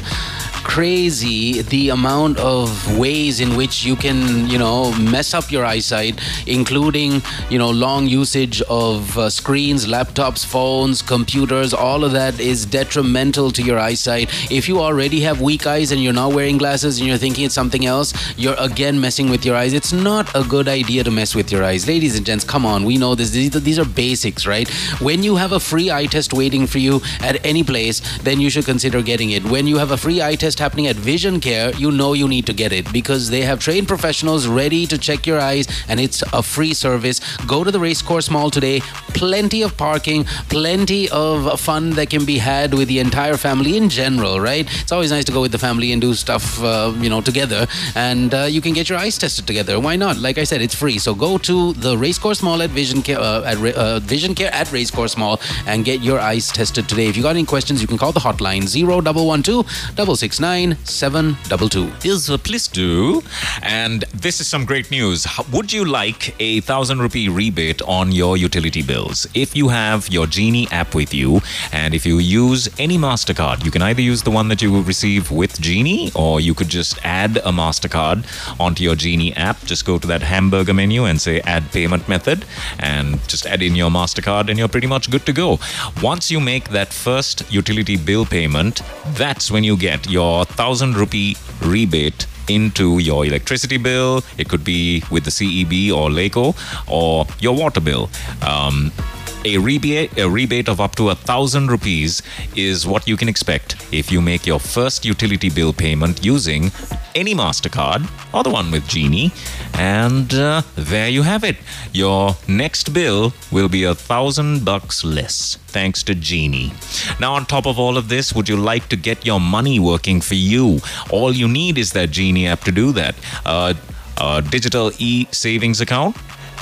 crazy the amount of ways in which you can, you know, mess up your eyesight, including, you know, long usage of uh, screens, laptops, phones, computers. All of that is detrimental to your eyesight. If you already have weak eyes and you're not wearing glasses and you're thinking it's something else, you're again messing with your eyes. It's not a good idea to mess with your eyes. Ladies and gents, come on. We know this. These, are basics, right? When you have a free eye test waiting for you at any place, then you should consider getting it. When you have a free eye test happening at Vision Care, you know you need to get it because they have trained professionals ready to check your eyes and it's a free service. Go to the Racecourse Mall today. Plenty of parking, plenty of fun that can be had with the entire family in general, right? It's always nice to go with the family and do stuff, uh, you know, together. And uh, you can get your eyes tested together. Why not? Like I said, it's free. So go to the Racecourse Mall at Vision Care, uh, at uh, Vision Care at Racecourse Mall and get your eyes tested today. If you got any questions, you can call the hotline 0112 669 722. is uh, please do. And this is some great news. Would you like a thousand rupee rebate on your utility bills? If you have your Genie app with you, and if you use any MasterCard, you can either use the one that you will receive with Genie, or you could just add a MasterCard onto your Genie app. Just go to that hamburger menu and say add payment method, and just add in your MasterCard, and you're pretty much good to go. Once you make that first utility bill payment, that's when you get your thousand rupee rebate into your electricity bill. It could be with the CEB or LECO or your water bill. Um, a rebate, a rebate of up to a thousand rupees is what you can expect if you make your first utility bill payment using any MasterCard or the one with Genie. And uh, there you have it. Your next bill will be a thousand bucks less thanks to Genie. Now, on top of all of this, would you like to get your money working for you? All you need is that Genie app to do that. Uh, a digital e savings account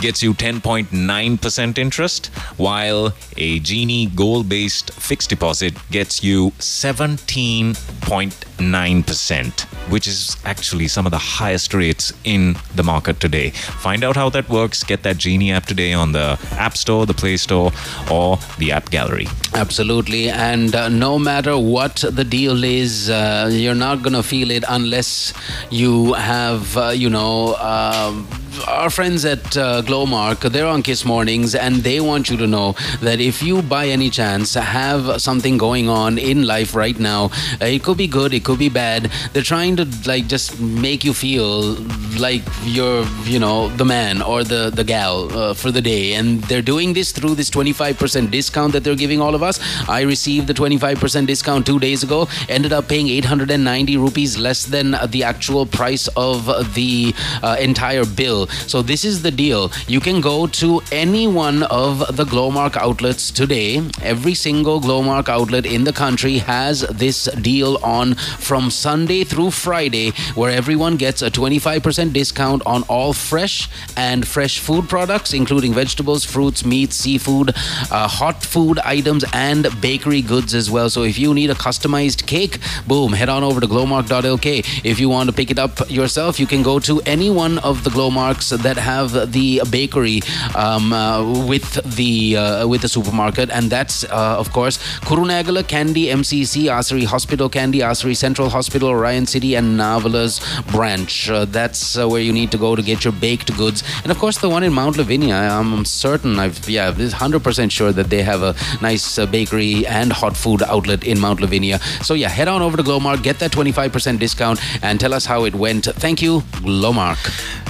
gets you 10.9% interest, while a Genie goal based fixed deposit gets you 17.9%, which is actually some of the highest rates in the market today. Find out how that works. Get that Genie app today on the App Store, the Play Store, or the App Gallery. Absolutely. And uh, no matter what the deal is, uh, you're not going to feel it unless you have, uh, you know, um, our friends at uh, Glomark, they're on Kiss Mornings, and they want you to know that if you by any chance have something going on in life right now, uh, it could be good, it could be bad. They're trying to like just make you feel like you're, you know, the man or the the gal uh, for the day, and they're doing this through this 25% discount that they're giving all of us. I received the 25% discount two days ago. Ended up paying 890 rupees less than the actual price of the uh, entire bill. So this is the deal. You can go to any one of the Glomark outlets today. Every single Glomark outlet in the country has this deal on from Sunday through Friday, where everyone gets a 25% discount on all fresh and fresh food products, including vegetables, fruits, meat, seafood, uh, hot food items, and bakery goods as well. So if you need a customized cake, boom, head on over to glomark.lk. If you want to pick it up yourself, you can go to any one of the Glomarks that have the bakery um, uh, with the uh, with the supermarket, and that's uh, of course Kurunegala Kandy, MCC, Asiri Hospital Kandy, Asiri Central Hospital, Orion City, and Nawala's branch. Uh, that's uh, where you need to go to get your baked goods, and of course the one in Mount Lavinia. I'm certain, I've yeah, hundred percent sure that they have a nice bakery and hot food outlet in Mount Lavinia. So yeah, head on over to Glomark, get that 25% discount, and tell us how it went. Thank you, Glomark.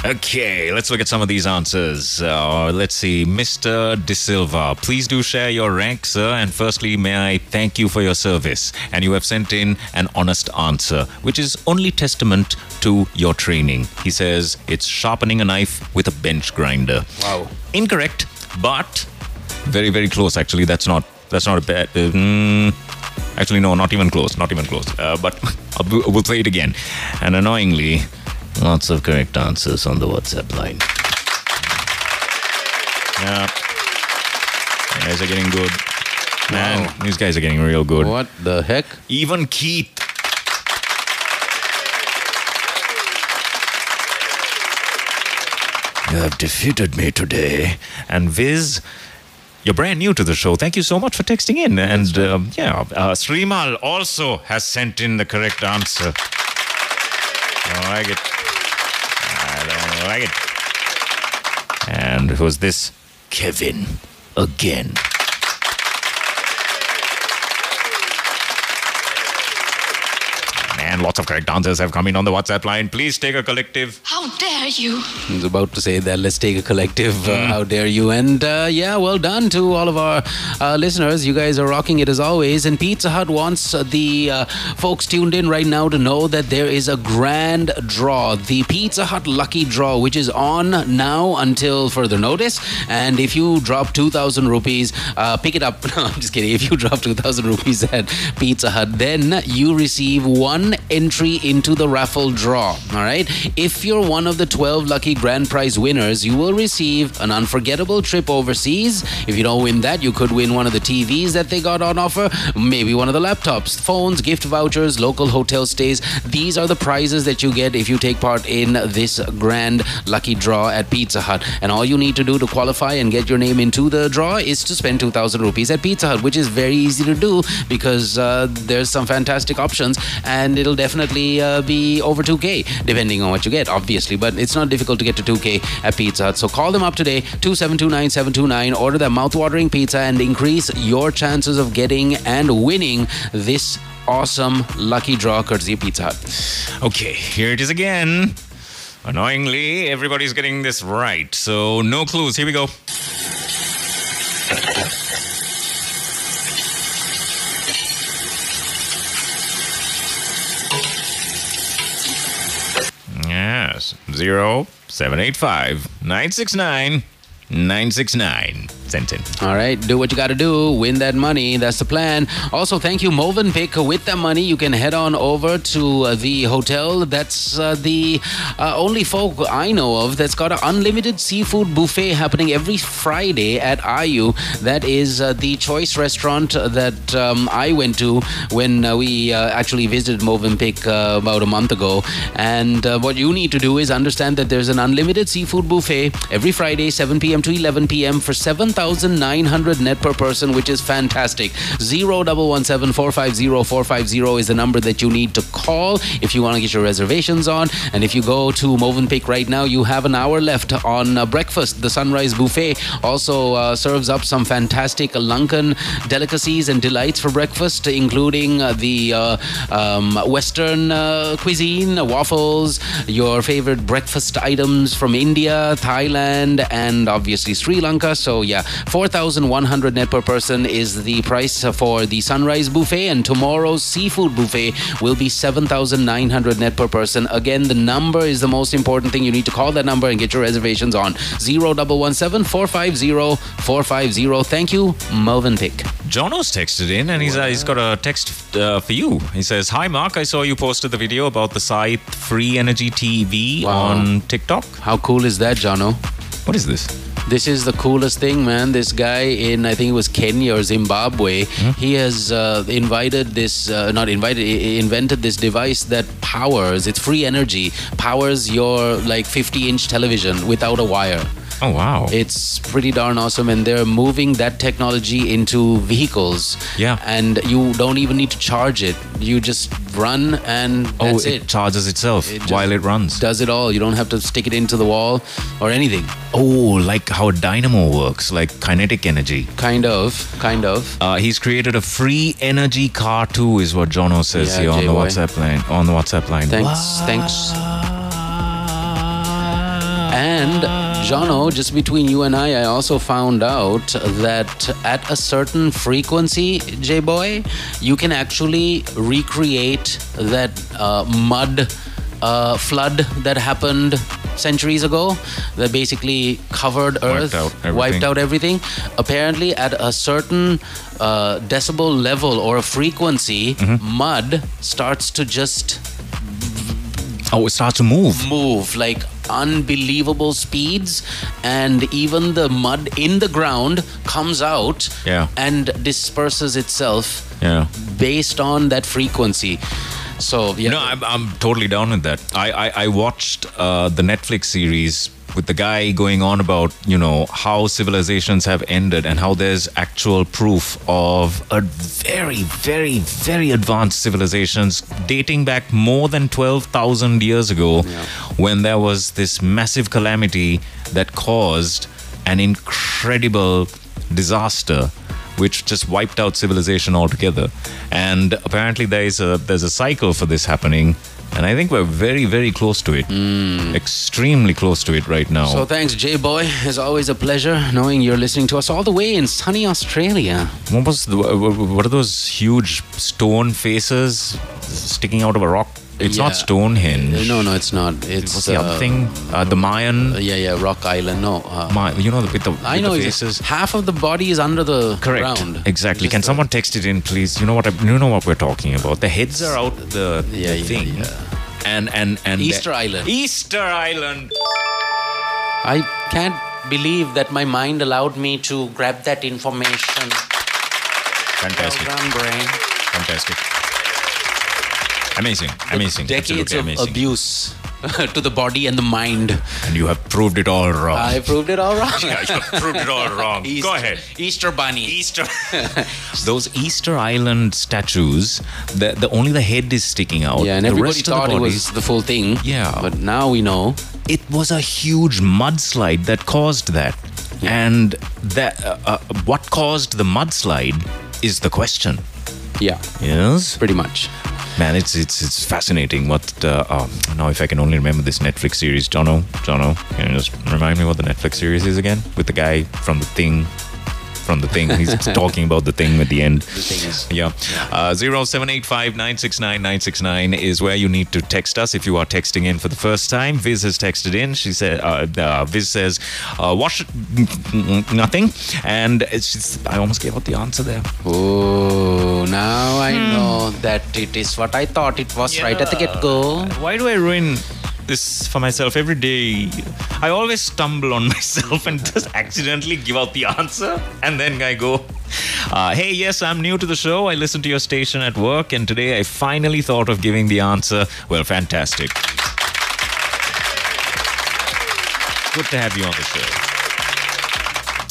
Okay, let's look at some of these answers. Uh, let's see. Mr. De Silva, please do share your rank, sir. And firstly, may I thank you for your service. And you have sent in an honest answer, which is only testament to your training. He says it's sharpening a knife with a bench grinder. Wow. Incorrect. but very very close. Actually, that's not that's not a bad. Uh, mm, actually, no, not even close. Not even close. Uh, but (laughs) I'll, we'll play it again. And annoyingly, lots of correct answers on the WhatsApp line. Yeah, you guys are getting good. Man, Wow. these guys are getting real good. What the heck? Even Keith. You have defeated me today. And Viz, you're brand new to the show. Thank you so much for texting in. And um, yeah, uh, Srimal also has sent in the correct answer. I don't like it. I don't like it. And it was this Kevin again. Man, lots of correct answers have come in on the WhatsApp line. Please take a collective. How dare you? I was about to say that. Let's take a collective. Uh, how dare you? And uh, yeah, well done to all of our uh, listeners. You guys are rocking it as always. And Pizza Hut wants uh, the uh, folks tuned in right now to know that there is a grand draw, the Pizza Hut Lucky Draw, which is on now until further notice. And if you drop 2,000 rupees, uh, pick it up. (laughs) No, I'm just kidding. If you drop 2,000 rupees at Pizza Hut, then you receive one entry into the raffle draw. All right. If you're one of the 12 lucky grand prize winners, you will receive an unforgettable trip overseas. If you don't win that, you could win one of the TVs that they got on offer, maybe one of the laptops, phones, gift vouchers, local hotel stays. These are the prizes that you get if you take part in this grand lucky draw at Pizza Hut. And all you need to do to qualify and get your name into the draw is to spend 2,000 rupees at Pizza Hut, which is very easy to do because uh, there's some fantastic options and it'll definitely uh, be over 2K depending on what you get, obviously. But it's not difficult to get to 2K at Pizza Hut. So call them up today, 2729729. Order their mouthwatering pizza and increase your chances of getting and winning this awesome lucky draw courtesy Pizza Hut. Okay, here it is again. Annoyingly, everybody's getting this right. So, no clues. Here we go. has 0785 969 969. All right, do what you got to do, win that money. That's the plan. Also, thank you, Moven Pick. With that money, you can head on over to uh, the hotel. That's uh, the uh, only folk I know of that's got an unlimited seafood buffet happening every Friday at Ayu. That is uh, the choice restaurant that um, I went to when uh, we uh, actually visited Movenpick uh, about a month ago. And uh, what you need to do is understand that there's an unlimited seafood buffet every Friday, 7 p.m. to 11 p.m. for 7,000 7,900 net per person, which is fantastic. 0117 450 450 is the number that you need to call if you want to get your reservations on. And if you go to Movenpick right now, you have an hour left on uh, breakfast. The Sunrise Buffet also uh, serves up some fantastic Lankan delicacies and delights for breakfast, including uh, the uh, um, Western uh, cuisine, waffles, your favorite breakfast items from India, Thailand, and obviously Sri Lanka. So, yeah, 4,100 net per person is the price for the Sunrise Buffet, and tomorrow's seafood buffet will be 7,900 net per person. Again, the number is the most important thing. You need to call that number and get your reservations on 0117 450 450. Thank you, Melvin Pick. Jono's texted in and he's, uh, he's got a text uh, for you. He says, Hi, Mark. I saw you posted the video about the site Free Energy TV Wow. on TikTok. How cool is that, Jono? What is this? This is the coolest thing, man. This guy in, I think it was Kenya or Zimbabwe, he has uh, invited this, uh, not invited, invented this device that powers, it's free energy, powers your like 50 inch television without a wire. Oh, wow. It's pretty darn awesome, and they're moving that technology into vehicles. Yeah. And you don't even need to charge it. You just run, and oh, that's it, it. charges itself It while it runs. Does it all. You don't have to stick it into the wall or anything. Oh, like how dynamo works, like kinetic energy. Kind of. Kind of. Uh, he's created a free energy car too, is what Jono says Yeah, here on the WhatsApp line. On the WhatsApp line. Thanks. Thanks. And Jono, just between you and I, I also found out that at a certain frequency, J Boy, you can actually recreate that uh, mud uh, flood that happened centuries ago that basically covered Earth, out everything. wiped out everything. Apparently, at a certain uh, decibel level or a frequency, Mm-hmm. mud starts to just Oh, it starts to move. move like unbelievable speeds and even the mud in the ground comes out Yeah. and disperses itself Yeah. based on that frequency so yeah No, I'm, I'm totally down with that. I, I, I watched uh, the Netflix series with the guy going on about, you know, how civilizations have ended and how there's actual proof of a very, very, very advanced civilizations dating back more than 12,000 years ago when there was this massive calamity that caused an incredible disaster which just wiped out civilization altogether. And apparently there is a there's a cycle for this happening. And I think we're very, very close to it. Mm. Extremely close to it right now. so thanks J Boy it's always a pleasure knowing you're listening to us all the way in sunny Australia what was the, what are those huge stone faces sticking out of a rock? It's not Stonehenge. no no it's not it's What's the other uh, thing? Uh, the Mayan. yeah yeah Rock Island no uh, you know, the, with the, I with know the faces. half of the body is under the Correct. ground Exactly. Just Can the- someone text it in, please? You know what? I, you know what we're talking about. The heads are out the, Yeah, the yeah, thing. yeah. And and and Easter Island. Easter Island. I can't believe that my mind allowed me to grab that information. Fantastic. Well done, brain. Fantastic. Amazing. Amazing. Decades of amazing. abuse (laughs) to the body and the mind. And you have proved it all wrong. I proved it all wrong. (laughs) Yeah, you have proved it all wrong. (laughs) Easter, Go ahead. Easter bunny. Easter. Those Easter Island statues, the, the only the head is sticking out. Yeah, and the everybody rest of the thought it body- was the full thing. Yeah. But now we know. it was a huge mudslide that caused that. And that uh, uh, what caused the mudslide is the question. Yeah, Yes, pretty much. Man, it's it's it's fascinating. What uh, oh, now? If I can only remember this Netflix series, Jono, Jono, can you just remind me what the Netflix series is again? With the guy from the thing, from the thing. He's (laughs) talking about the thing at the end. The things. Yeah. Uh, 0785 is where you need to text us if you are texting in for the first time. Viz has texted in. She said, uh, uh, Viz says, uh, wash (laughs) nothing. And it's just, I almost gave out the answer there. Oh, now I Hmm. know that it is what I thought it was right at the get go. Why do I ruin this for myself every day? I always stumble on (laughs) myself and just accidentally give out the answer, and then I go, uh, "Hey, yes, I'm new to the show. I listen to your station at work, and today I finally thought of giving the answer. Well, fantastic. Good to have you on the show."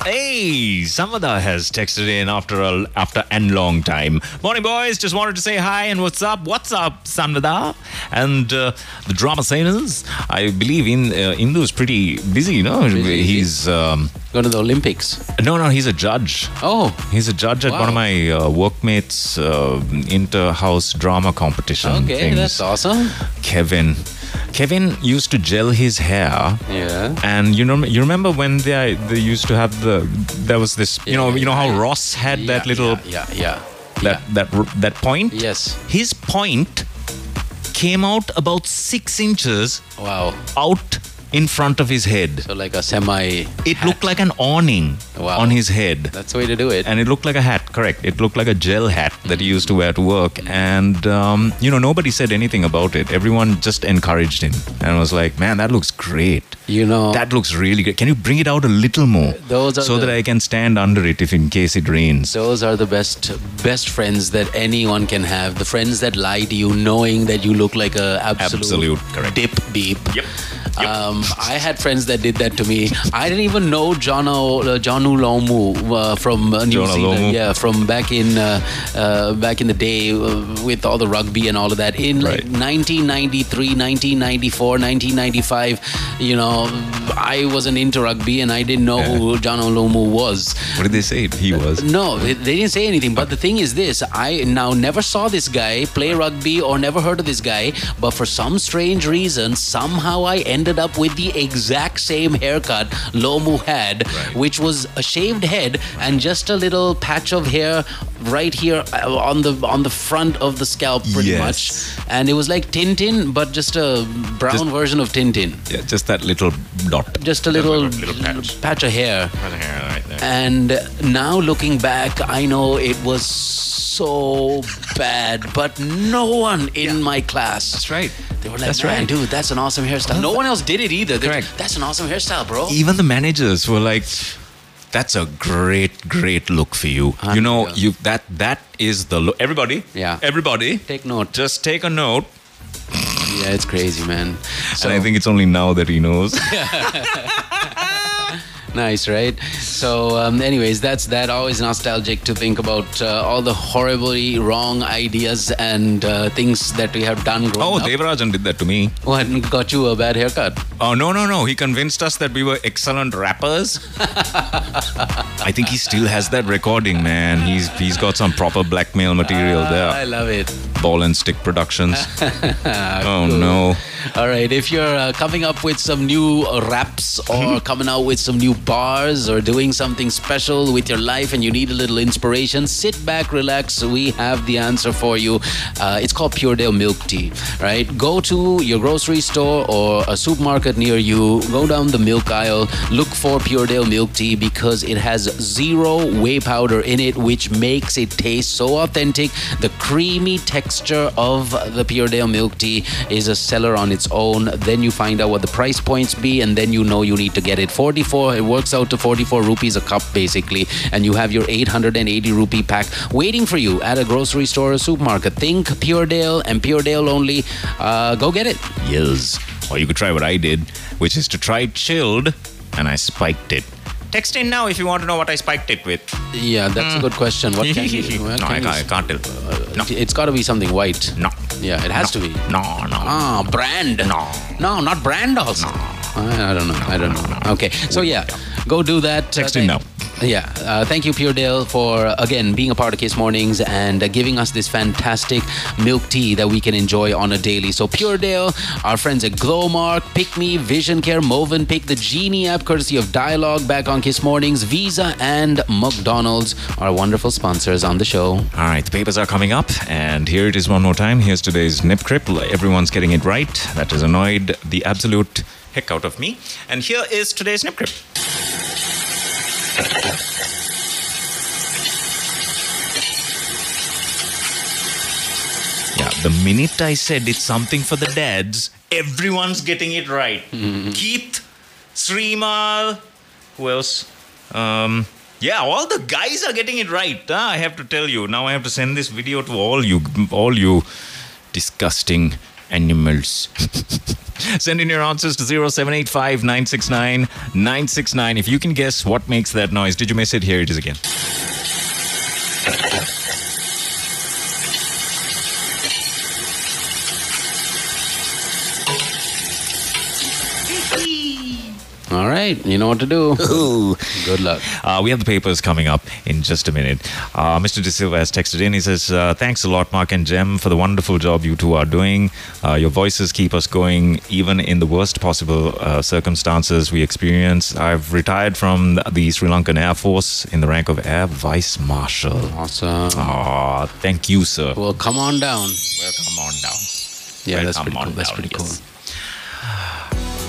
Hey, Samada has texted in after a after a long time. Morning, boys. Just wanted to say hi and what's up? What's up, Samada? And uh, the drama sceners. I believe in uh, Indu is pretty busy. You know, Busy. he's um, Go to the Olympics. no, no. He's a judge. Oh, He's a judge at one of my uh, workmates' uh, inter-house drama competition okay, things. that's awesome. Kevin. Kevin used to gel his hair. Yeah. And you know, you remember when they they used to have the there was this you know you know how yeah. Ross had that little Yeah, yeah. yeah. that that that point. Yes. His point came out about six inches Wow. out in front of his head. So like a semi. It looked like an awning Wow. on his head. That's the way to do it. and it looked like a hat correct it looked like a gel hat that he used to wear to work and um, you know nobody said anything about it everyone just encouraged him and was like man that looks great you know. that looks really great can you bring it out a little more Those are so the- that i can stand under it if in case it rains those are the best best friends that anyone can have. The friends that lie to you, knowing that you look like a absolute, Absolute, correct. dip beep. Yep. Yep. Um, I had friends that did that to me. I didn't even know Jono uh, Jonah Lomu uh, from uh, New Jono Zealand. Lomu. Yeah, from back in uh, uh, back in the day uh, with all the rugby and all of that. In like Right. 1993, 1994, 1995, you know, I wasn't into rugby and I didn't know Yeah. who Jonah Lomu was. what did they say he was No, they they didn't say anything. But the thing is this I now never saw this guy play rugby or never heard of this guy. But for some strange reason, somehow I ended up with the exact same haircut Lomu had, Right. which was a shaved head and just a little patch of hair right here uh, on the on the front of the scalp, pretty Yes. much. And it was like Tintin, but just a brown Just- version of Tintin. Yeah, just that little dot. Just a little, little patch. patch of hair. Right there, right there. And now looking back, I know it was so bad, but no one in my class. That's right. They were like, That's man, right. dude, that's an awesome hairstyle. No one else did it either. They're Correct. that's an awesome hairstyle, bro. Even the managers were like, "That's a great, great look for you." You know, you that that is the look. Everybody, Yeah. everybody, Take note. Just take a note. Yeah, it's crazy, man. So and I think it's only now that he knows. (laughs) nice, right? So, um, anyways, that's that. Always nostalgic to think about uh, all the horribly wrong ideas and uh, things that we have done growing oh, up. Devarajan did that to me. What got you a bad haircut? Oh no no no! He convinced us that we were excellent rappers. (laughs) I think he still has that recording, man. He's he's got some proper blackmail material I there. I love it. Ball and stick productions. (laughs) oh no! All right, if you're uh, coming up with some new uh, raps or (laughs) coming out with some new bars or doing something special with your life and you need a little inspiration, sit back, relax. We have the answer for you. Uh, it's called Puredale Milk Tea, right? Go to your grocery store or a supermarket near you, go down the milk aisle, look for Puredale Milk Tea because it has zero whey powder in it, which makes it taste so authentic. The creamy texture of the Puredale Milk Tea is a seller on its own. Then you find out what the price points be, and then you know you need to get it. 44, it works out to 44 rupees a cup basically, and you have your 880 rupee pack waiting for you at a grocery store or supermarket. Think Puredale and Puredale only. Uh, go get it. Yes. Or you could try what I did, which is to try chilled, and I spiked it. Text in now if you want to know what I spiked it with. Yeah, that's a good question. What can you? (laughs) what no, I can can't, I you- can't tell. No, It's got to be something white. no. Yeah, it has to be. No, no. Ah, brand. No. No, not brand also. I, I don't know. I don't know. Okay. So yeah, go do that. Text Uh, in thank- now. Yeah. Uh, thank you, Puredale, for uh, again being a part of Kiss Mornings and uh, giving us this fantastic milk tea that we can enjoy on a daily. So Puredale, our friends at Glomark, Pick Me, Vision Care, Movenpick, the Genie app, courtesy of Dialog, back on Kiss Mornings, Visa, and McDonald's are wonderful sponsors on the show. All right, the papers are coming up, and here it is one more time. Here's today's Nip Crip. Everyone's getting it right. That has annoyed the absolute heck out of me. And here is today's Nip. Yeah, the minute I said it's something for the dads, everyone's getting it right. Keith, Srimal, who else? Um, yeah, all the guys are getting it right. huh? I have to tell you. Now I have to send this video to all you, all you disgusting animals. (laughs) Send in your answers to 0785 969 969. If you can guess what makes that noise, did you miss it? Here it is again. All right, you know what to do. (laughs) Good luck. Uh, we have the papers coming up in just a minute. Uh, Mr. De Silva has texted in. He says, uh, Thanks a lot, Mark and Gem, for the wonderful job you two are doing. Uh, your voices keep us going even in the worst possible uh, circumstances we experience. I've retired from the Sri Lankan Air Force in the rank of Air Vice Marshal. Awesome. Ah, thank you, sir. Well, come on down. Welcome on down. Yeah, that's Welcome pretty cool. That's pretty yes. cool.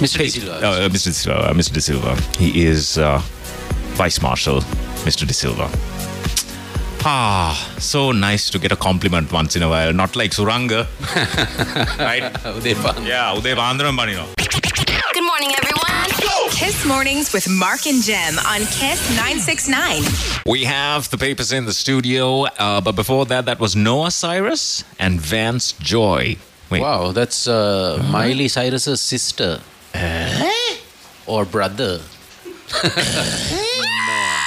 Mr. De Silva. Uh, Mr. De Silva, uh, Mr. De Silva. He is uh, Vice Marshal, Mr. De Silva. Ah, so nice to get a compliment once in a while, not like Suranga. (laughs) right? Udevan. Yeah, Uday Bandram Banino. Good morning, everyone. Kiss Mornings with Mark and Gem on Kiss 969. We have the papers in the studio, uh, but before that, that was Noah Cyrus and Vance Joy. Wait, Wow, that's uh, Miley Cyrus's sister. Or brother. Noah.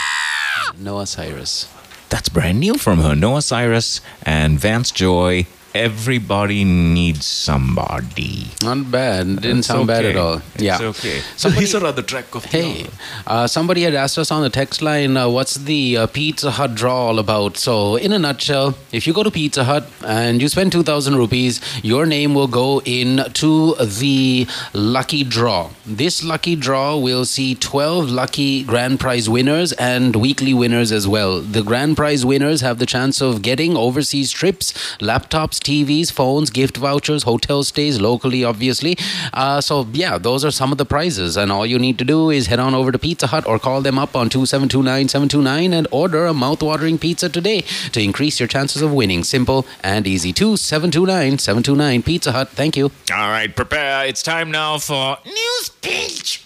(laughs) Noah Cyrus. that's brand new from her. Noah Cyrus and Vance Joy, everybody needs somebody. Not bad. Didn't It's sound bad at okay. all. Yeah. It's okay. (laughs) Somebody- These are the track of the Hey, uh, somebody had asked us on the text line, uh, what's the uh, Pizza Hut draw all about? So, in a nutshell, if you go to Pizza Hut and you spend 2,000 rupees, your name will go in to the lucky draw. This lucky draw will see 12 lucky grand prize winners and weekly winners as well. The grand prize winners have the chance of getting overseas trips, laptops, TVs, phones, gift vouchers, hotel stays locally, obviously. Uh, so, yeah, those are some of the prizes. And all you need to do is head on over to Pizza Hut or call them up on 2729 729 and order a mouth-watering pizza today to increase your chances of winning. Simple and easy. 2729 729 Pizza Hut. Thank you. All right, prepare. It's time now for News page.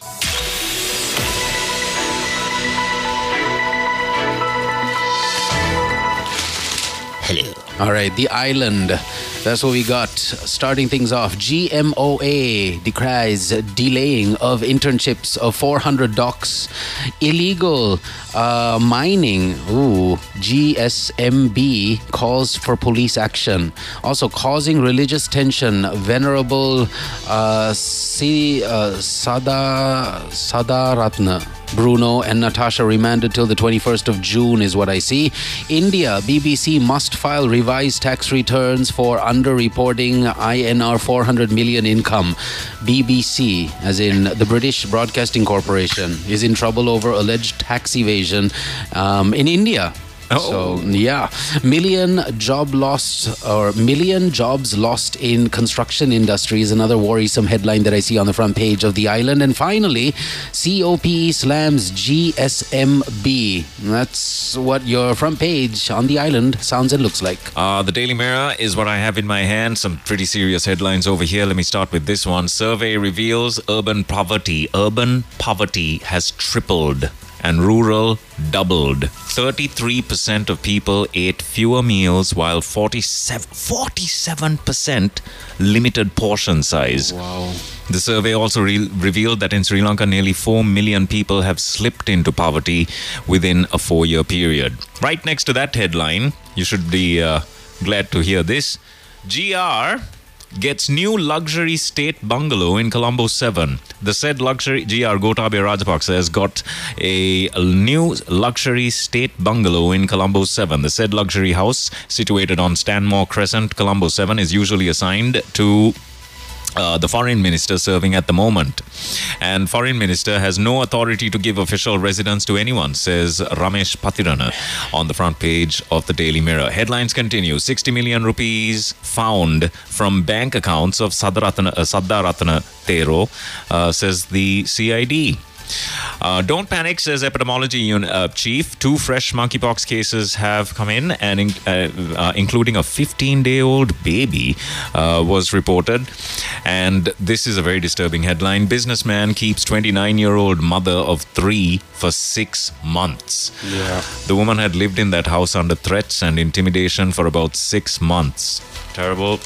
Hello. All right, the island. That's what we got. Starting things off, GMOA decries delaying of internships of 400 docs. Illegal uh, mining. Ooh, GSMB calls for police action. Also causing religious tension. Venerable uh, C, uh, Sada Sadaratna. Bruno and Natasha remanded till the 21st of June, is what I see. India, BBC must file revised tax returns for underreporting INR 400 million income. BBC, as in the British Broadcasting Corporation, is in trouble over alleged tax evasion um, in India. Oh. So yeah, million job lost or million jobs lost in construction industry is another worrisome headline that I see on the front page of the island. And finally, COPE slams GSMB. That's what your front page on the island sounds and looks like. Uh, the Daily Mirror is what I have in my hand. Some pretty serious headlines over here. Let me start with this one. Survey reveals urban poverty. Urban poverty has tripled and rural doubled. 33% of people ate fewer meals while 47, 47% limited portion size. Wow. The survey also re- revealed that in Sri Lanka, nearly 4 million people have slipped into poverty within a four year period. Right next to that headline, you should be uh, glad to hear this GR gets new luxury state bungalow in Colombo 7. The said luxury GR Gotabaya Rajapaksa has got a, new luxury state bungalow in Colombo 7. The said luxury house, situated on Stanmore Crescent, Colombo 7, is usually assigned to uh, the foreign minister serving at the moment. And foreign minister has no authority to give official residence to anyone, says Ramesh Pathirana on the front page of the Daily Mirror. Headlines continue. 60 million rupees found from bank accounts of Sadaratana, uh, Saddaratana Tero, uh, says the CID. Uh, don't panic, says epidemiology uh, chief. Two fresh monkeypox cases have come in, and in, uh, uh, including a 15-day-old baby uh, was reported. And this is a very disturbing headline: Businessman keeps 29-year-old mother of three for six months. Yeah. The woman had lived in that house under threats and intimidation for about six months. Terrible.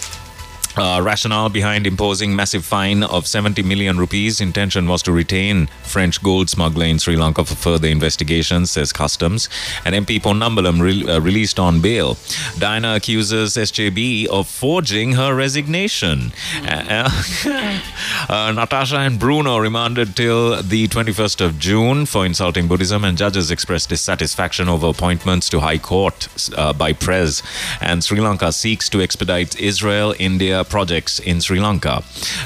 Uh, rationale behind imposing massive fine of 70 million rupees. Intention was to retain French gold smuggler in Sri Lanka for further investigations, says Customs. And MP Ponnambalam re- uh, released on bail. Diana accuses SJB of forging her resignation. Uh, (laughs) uh, Natasha and Bruno remanded till the 21st of June for insulting Buddhism, and judges expressed dissatisfaction over appointments to High Court uh, by Prez. And Sri Lanka seeks to expedite Israel India projects in Sri Lanka.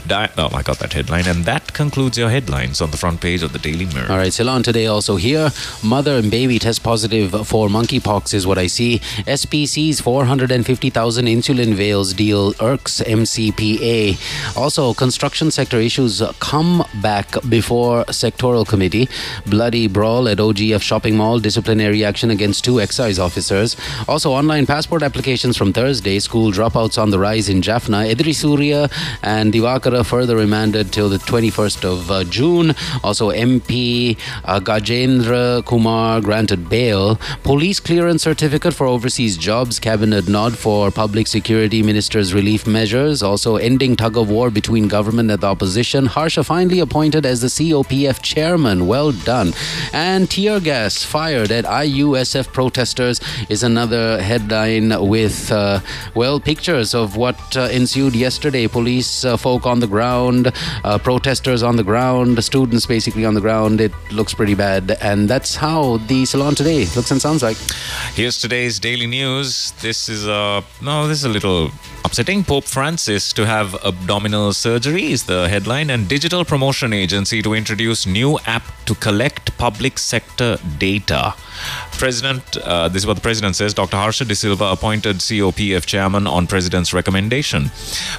Di- oh, I got that headline. And that concludes your headlines on the front page of the Daily Mirror. All right, Ceylon today also here. Mother and baby test positive for monkeypox is what I see. SPC's 450,000 insulin vials deal irks MCPA. Also, construction sector issues come back before sectoral committee. Bloody brawl at OGF shopping mall. Disciplinary action against two excise officers. Also, online passport applications from Thursday. School dropouts on the rise in Jaffna. Edri Surya and Divakara further remanded till the 21st of uh, June. Also, MP uh, Gajendra Kumar granted bail. Police clearance certificate for overseas jobs. Cabinet nod for public security minister's relief measures. Also, ending tug of war between government and the opposition. Harsha finally appointed as the COPF chairman. Well done. And tear gas fired at IUSF protesters is another headline with, uh, well, pictures of what uh, ensued yesterday. Police uh, folk on the ground, uh, protesters on the ground, students basically on the ground. It looks pretty bad. And that's how the Ceylon today looks and sounds like. Here's today's daily news. This is a no, this is a little upsetting. Pope Francis to have abdominal surgery is the headline, and digital promotion agency to introduce new app to collect public sector data. President, uh, this is what the president says. Dr. Harsha De Silva appointed COPF chairman on president's recommendation.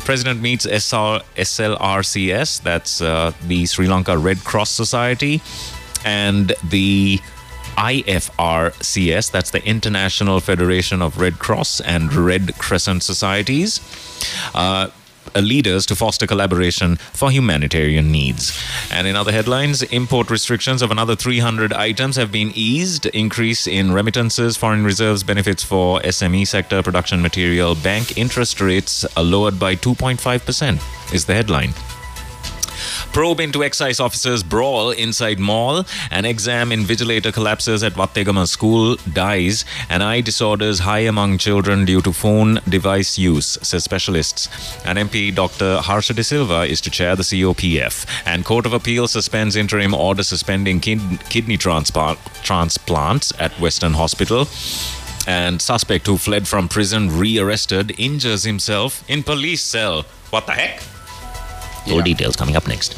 President meets SR, SLRCS, that's uh, the Sri Lanka Red Cross Society, and the IFRCS, that's the International Federation of Red Cross and Red Crescent Societies. Uh, Uh, leaders to foster collaboration for humanitarian needs. And in other headlines, import restrictions of another 300 items have been eased. Increase in remittances, foreign reserves, benefits for SME sector, production material, bank interest rates are lowered by 2.5%, is the headline. Probe into excise officers' brawl inside mall. An exam invigilator collapses at Vattegama school, dies. And eye disorders high among children due to phone device use, says specialists. An MP Dr. Harsha De Silva is to chair the COPF. And Court of Appeal suspends interim order suspending kid- kidney transplant- transplants at Western Hospital. And suspect who fled from prison re-arrested injures himself in police cell. What the heck? Full details coming up next.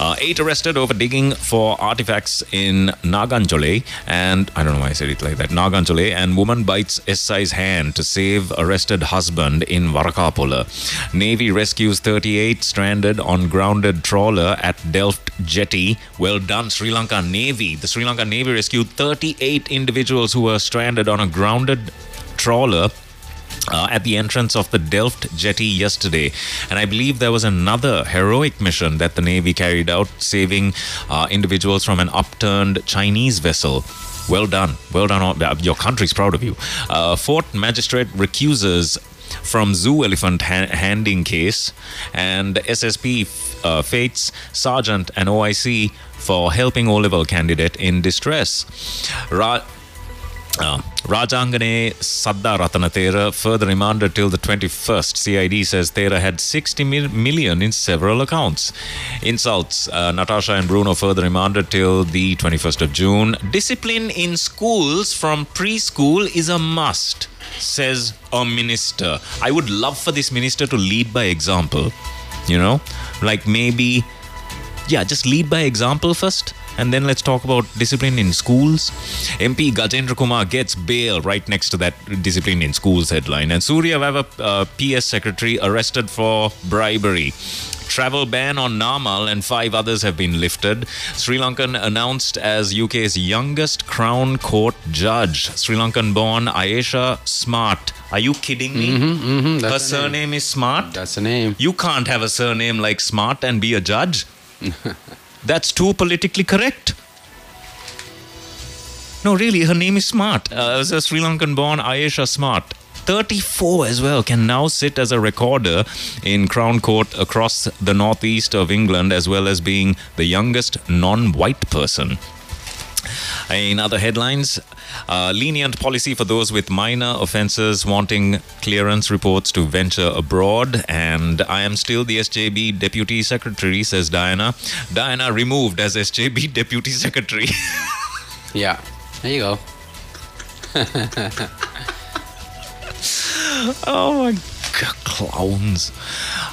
Uh, eight arrested over digging for artifacts in Naganjole, and I don't know why I said it like that. Naganjole, and woman bites SI's hand to save arrested husband in Varakapola. Navy rescues 38 stranded on grounded trawler at Delft Jetty. Well done, Sri Lanka Navy. The Sri Lanka Navy rescued 38 individuals who were stranded on a grounded trawler uh, at the entrance of the Delft jetty yesterday. And I believe there was another heroic mission that the Navy carried out, saving uh, individuals from an upturned Chinese vessel. Well done. Well done. Uh, Your country's proud of you. Uh, Fort Magistrate recuses from zoo elephant ha- handing case, and SSP uh, fates Sergeant and OIC for helping O level candidate in distress. Ra- uh, Rajangane Sadda Ratanatera further remanded till the 21st. CID says Thera had 60 mil- million in several accounts. Insults. Uh, Natasha and Bruno further remanded till the 21st of June. Discipline in schools from preschool is a must, says a minister. I would love for this minister to lead by example. You know, like maybe, yeah, just lead by example first and then let's talk about discipline in schools. MP Gajendra Kumar gets bail right next to that discipline in schools headline. And Surya Vava, uh, PS secretary, arrested for bribery. Travel ban on Namal and five others have been lifted. Sri Lankan announced as UK's youngest Crown Court judge. Sri Lankan born Ayesha Smart. Are you kidding me? Mm-hmm, mm-hmm, Her the name. surname is Smart? That's the name. You can't have a surname like Smart and be a judge. (laughs) That's too politically correct. No, really, her name is Smart. Uh, as a Sri Lankan born Ayesha Smart. 34 as well can now sit as a recorder in Crown Court across the northeast of England, as well as being the youngest non white person. In other headlines, uh, lenient policy for those with minor offences wanting clearance reports to venture abroad. And I am still the SJB Deputy Secretary, says Diana. Diana removed as SJB (laughs) Deputy Secretary. (laughs) Yeah. There you go. (laughs) oh my god, clowns.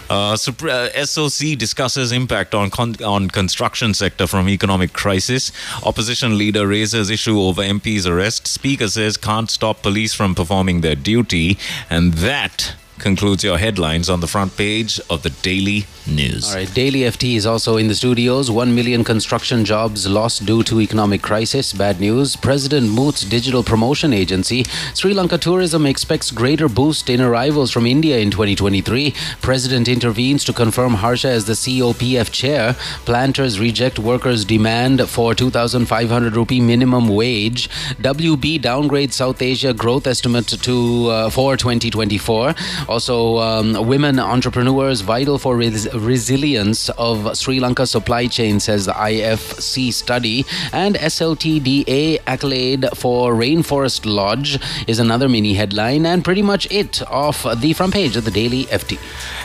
Uh, uh, SOC discusses impact on con- on construction sector from economic crisis. Opposition leader raises issue over MP's arrest. Speaker says can't stop police from performing their duty, and that concludes your headlines on the front page of the Daily News. All right, Daily FT is also in the studios. One million construction jobs lost due to economic crisis. Bad news. President Moot's digital promotion agency, Sri Lanka Tourism, expects greater boost in arrivals from India in 2023. President intervenes to confirm Harsha as the COPF chair. Planters reject workers' demand for 2,500 rupee minimum wage. WB downgrades South Asia growth estimate to uh, for 2024. Also, um, women entrepreneurs vital for res- resilience of Sri Lanka supply chain, says the IFC study. And SLTDA accolade for Rainforest Lodge is another mini headline, and pretty much it off the front page of the Daily FT.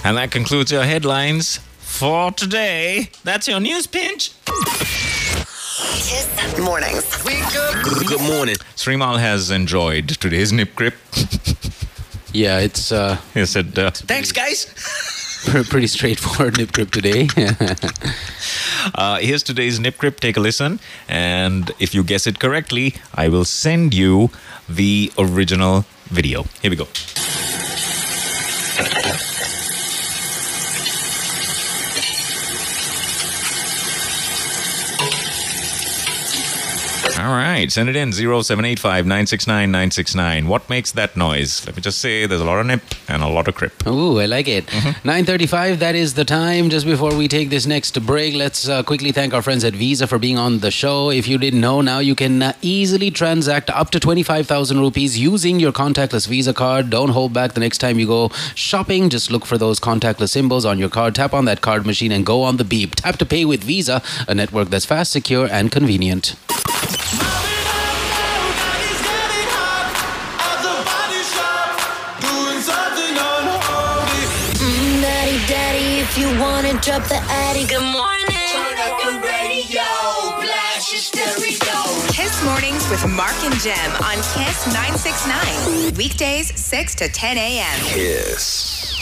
And that concludes your headlines for today. That's your news pinch. Kiss Mornings. Good morning. Srimal has enjoyed today's nip grip. (laughs) Yeah, it's uh, he said, uh, Thanks, guys. (laughs) pr- pretty straightforward nip grip today. (laughs) uh, here's today's nip grip. Take a listen. And if you guess it correctly, I will send you the original video. Here we go. All right, send it in 0785 969 969. What makes that noise? Let me just say there's a lot of nip and a lot of crip. Ooh, I like it. 9:35. That is the time. Just before we take this next break, let's uh, quickly thank our friends at Visa for being on the show. If you didn't know, now you can uh, easily transact up to 25,000 rupees using your contactless Visa card. Don't hold back the next time you go shopping. Just look for those contactless symbols on your card. Tap on that card machine and go on the beep. Tap to pay with Visa, a network that's fast, secure, and convenient. You wanna drop the attic. Good morning. Turn up the radio, blast your stereo. Kiss Mornings with Mark and Gem on Kiss 969. Weekdays 6 to 10 a.m. Kiss.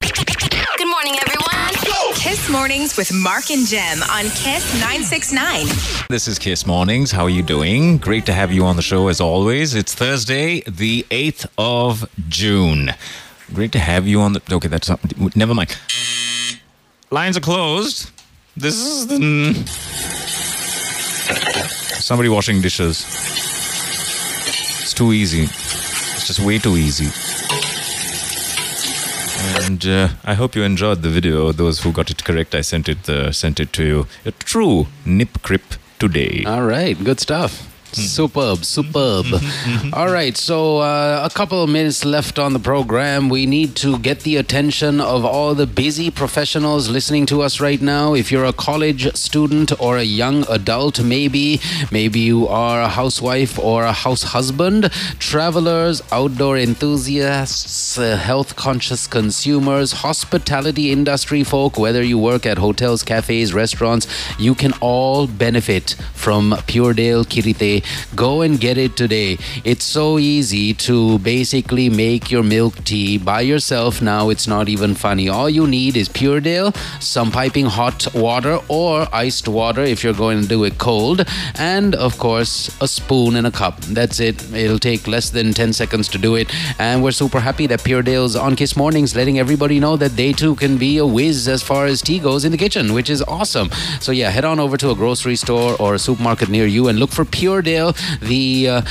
Good morning, everyone. Kiss Mornings with Mark and Gem on Kiss 969. This is Kiss Mornings. How are you doing? Great to have you on the show as always. It's Thursday, the 8th of June. Great to have you on the. Okay, that's not. Never mind. Lines are closed. This is the. Somebody washing dishes. It's too easy. It's just way too easy. And uh, I hope you enjoyed the video. Those who got it correct, I sent it uh, sent it to you. A true nip crip today. All right, good stuff. Superb, superb. All right, so uh, a couple of minutes left on the program. We need to get the attention of all the busy professionals listening to us right now. If you're a college student or a young adult, maybe, maybe you are a housewife or a house husband, travelers, outdoor enthusiasts, uh, health conscious consumers, hospitality industry folk, whether you work at hotels, cafes, restaurants, you can all benefit from Pure Dale Go and get it today. It's so easy to basically make your milk tea by yourself now. It's not even funny. All you need is Pure Dale, some piping hot water or iced water if you're going to do it cold, and of course, a spoon and a cup. That's it. It'll take less than 10 seconds to do it. And we're super happy that Pure Dale's on Kiss Mornings letting everybody know that they too can be a whiz as far as tea goes in the kitchen, which is awesome. So, yeah, head on over to a grocery store or a supermarket near you and look for Pure Dale, the, uh,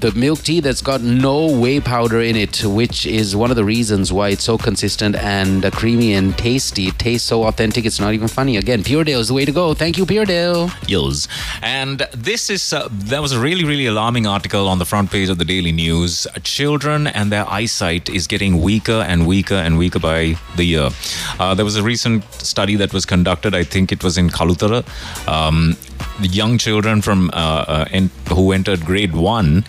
the milk tea that's got no whey powder in it, which is one of the reasons why it's so consistent and uh, creamy and tasty. It tastes so authentic, it's not even funny. Again, Pure Dale is the way to go. Thank you, Pure Dale. Yos. And this is, uh, there was a really, really alarming article on the front page of the Daily News. Children and their eyesight is getting weaker and weaker and weaker by the year. Uh, there was a recent study that was conducted, I think it was in Kalutara. Um, the young children from uh, uh, en- who entered grade one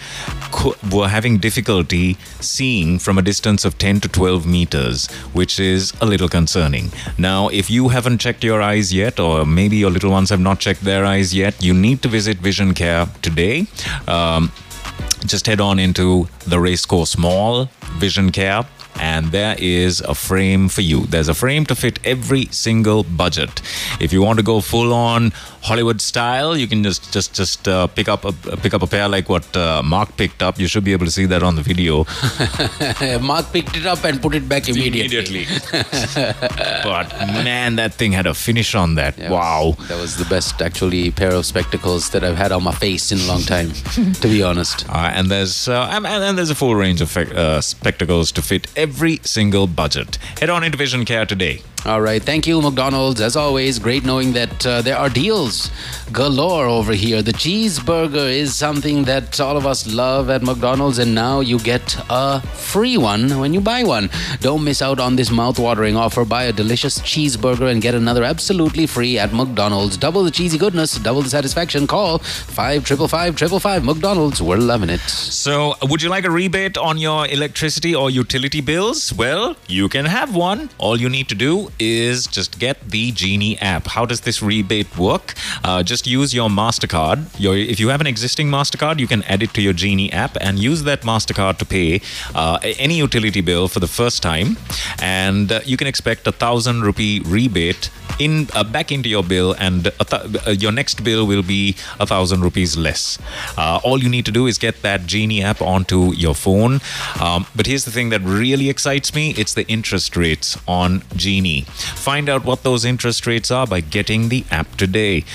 co- were having difficulty seeing from a distance of 10 to 12 meters, which is a little concerning. Now, if you haven't checked your eyes yet, or maybe your little ones have not checked their eyes yet, you need to visit Vision Care today. Um, just head on into the Racecourse Mall, Vision Care, and there is a frame for you. There's a frame to fit every single budget. If you want to go full on Hollywood style, you can just just just uh, pick up a pick up a pair like what uh, Mark picked up. You should be able to see that on the video (laughs) Mark picked it up and put it back immediately. immediately. (laughs) but man, that thing had a finish on that. That wow. was- that was the best, actually, pair of spectacles that I've had on my face in a long time, to be honest. (laughs) Uh, and there's uh, and, and there's a full range of uh, spectacles to fit every single budget. Head on into Vision Care today. All right. Thank you, McDonald's. As always, great knowing that uh, there are deals galore over here. The cheeseburger is something that all of us love at McDonald's, and now you get a free one when you buy one. Don't miss out on this mouth-watering offer. Buy a delicious cheeseburger and get another absolutely free at McDonald's. Double the cheesy goodness, double the satisfaction. Call 555 McDonald's. We're loving it. So, would you like a rebate on your electricity or utility bills? Well, you can have one. All you need to do is just get the Genie app. How does this rebate work? Uh, just use your MasterCard. Your, if you have an existing MasterCard, you can add it to your Genie app and use that MasterCard to pay uh, any utility bill for the first time. And uh, you can expect a thousand rupee rebate in uh, back into your bill, and a th- uh, your next bill will be a thousand rupees less. Uh, all you need to do is get that Genie app onto your phone. Um, but here's the thing that really excites me: it's the interest rates on Genie. Find out what those interest rates are by getting the app today.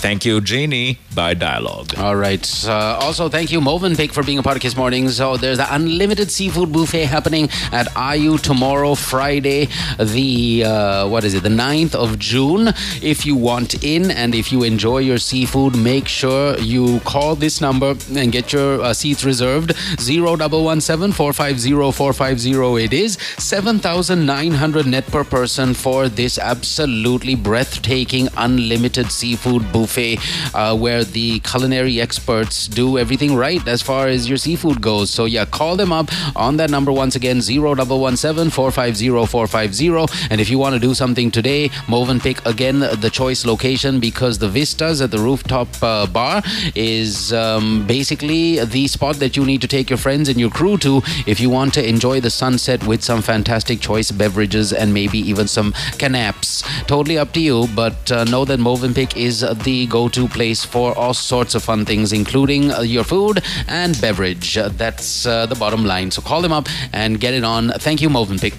Thank you, Genie, by Dialog. All right. Uh, also, thank you, Movenpick, for being a part of Kiss Morning. So, there's the unlimited seafood buffet happening at IU tomorrow, Friday, the uh, what is it, the 9th of June. If you want in and if you enjoy your seafood, make sure you call this number and get your uh, seats reserved. Zero double one seven four five zero four five zero. It is seven thousand nine hundred net per person for this absolutely breathtaking unlimited seafood buffet uh, where the culinary experts do everything right as far as your seafood goes. So yeah, call them up on that number once again, zero double one seven four five zero four five zero. And if you want to do something today, Movenpick again the choice location because the vistas at the rooftop uh, bar is um, basically the spot that you need to take your friends and your crew to if you want to enjoy the sunset with some fantastic choice beverages and maybe even some canapés. Totally up to you, but uh, know that Movenpick is the go-to place for all sorts of fun things, including uh, your food and beverage. Uh, that's uh, the bottom line. So call them up and get it on. Thank you, Movenpick.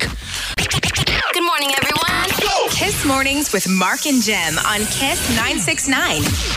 Good morning, everyone. Kiss Mornings with Mark and Gem on Kiss 969.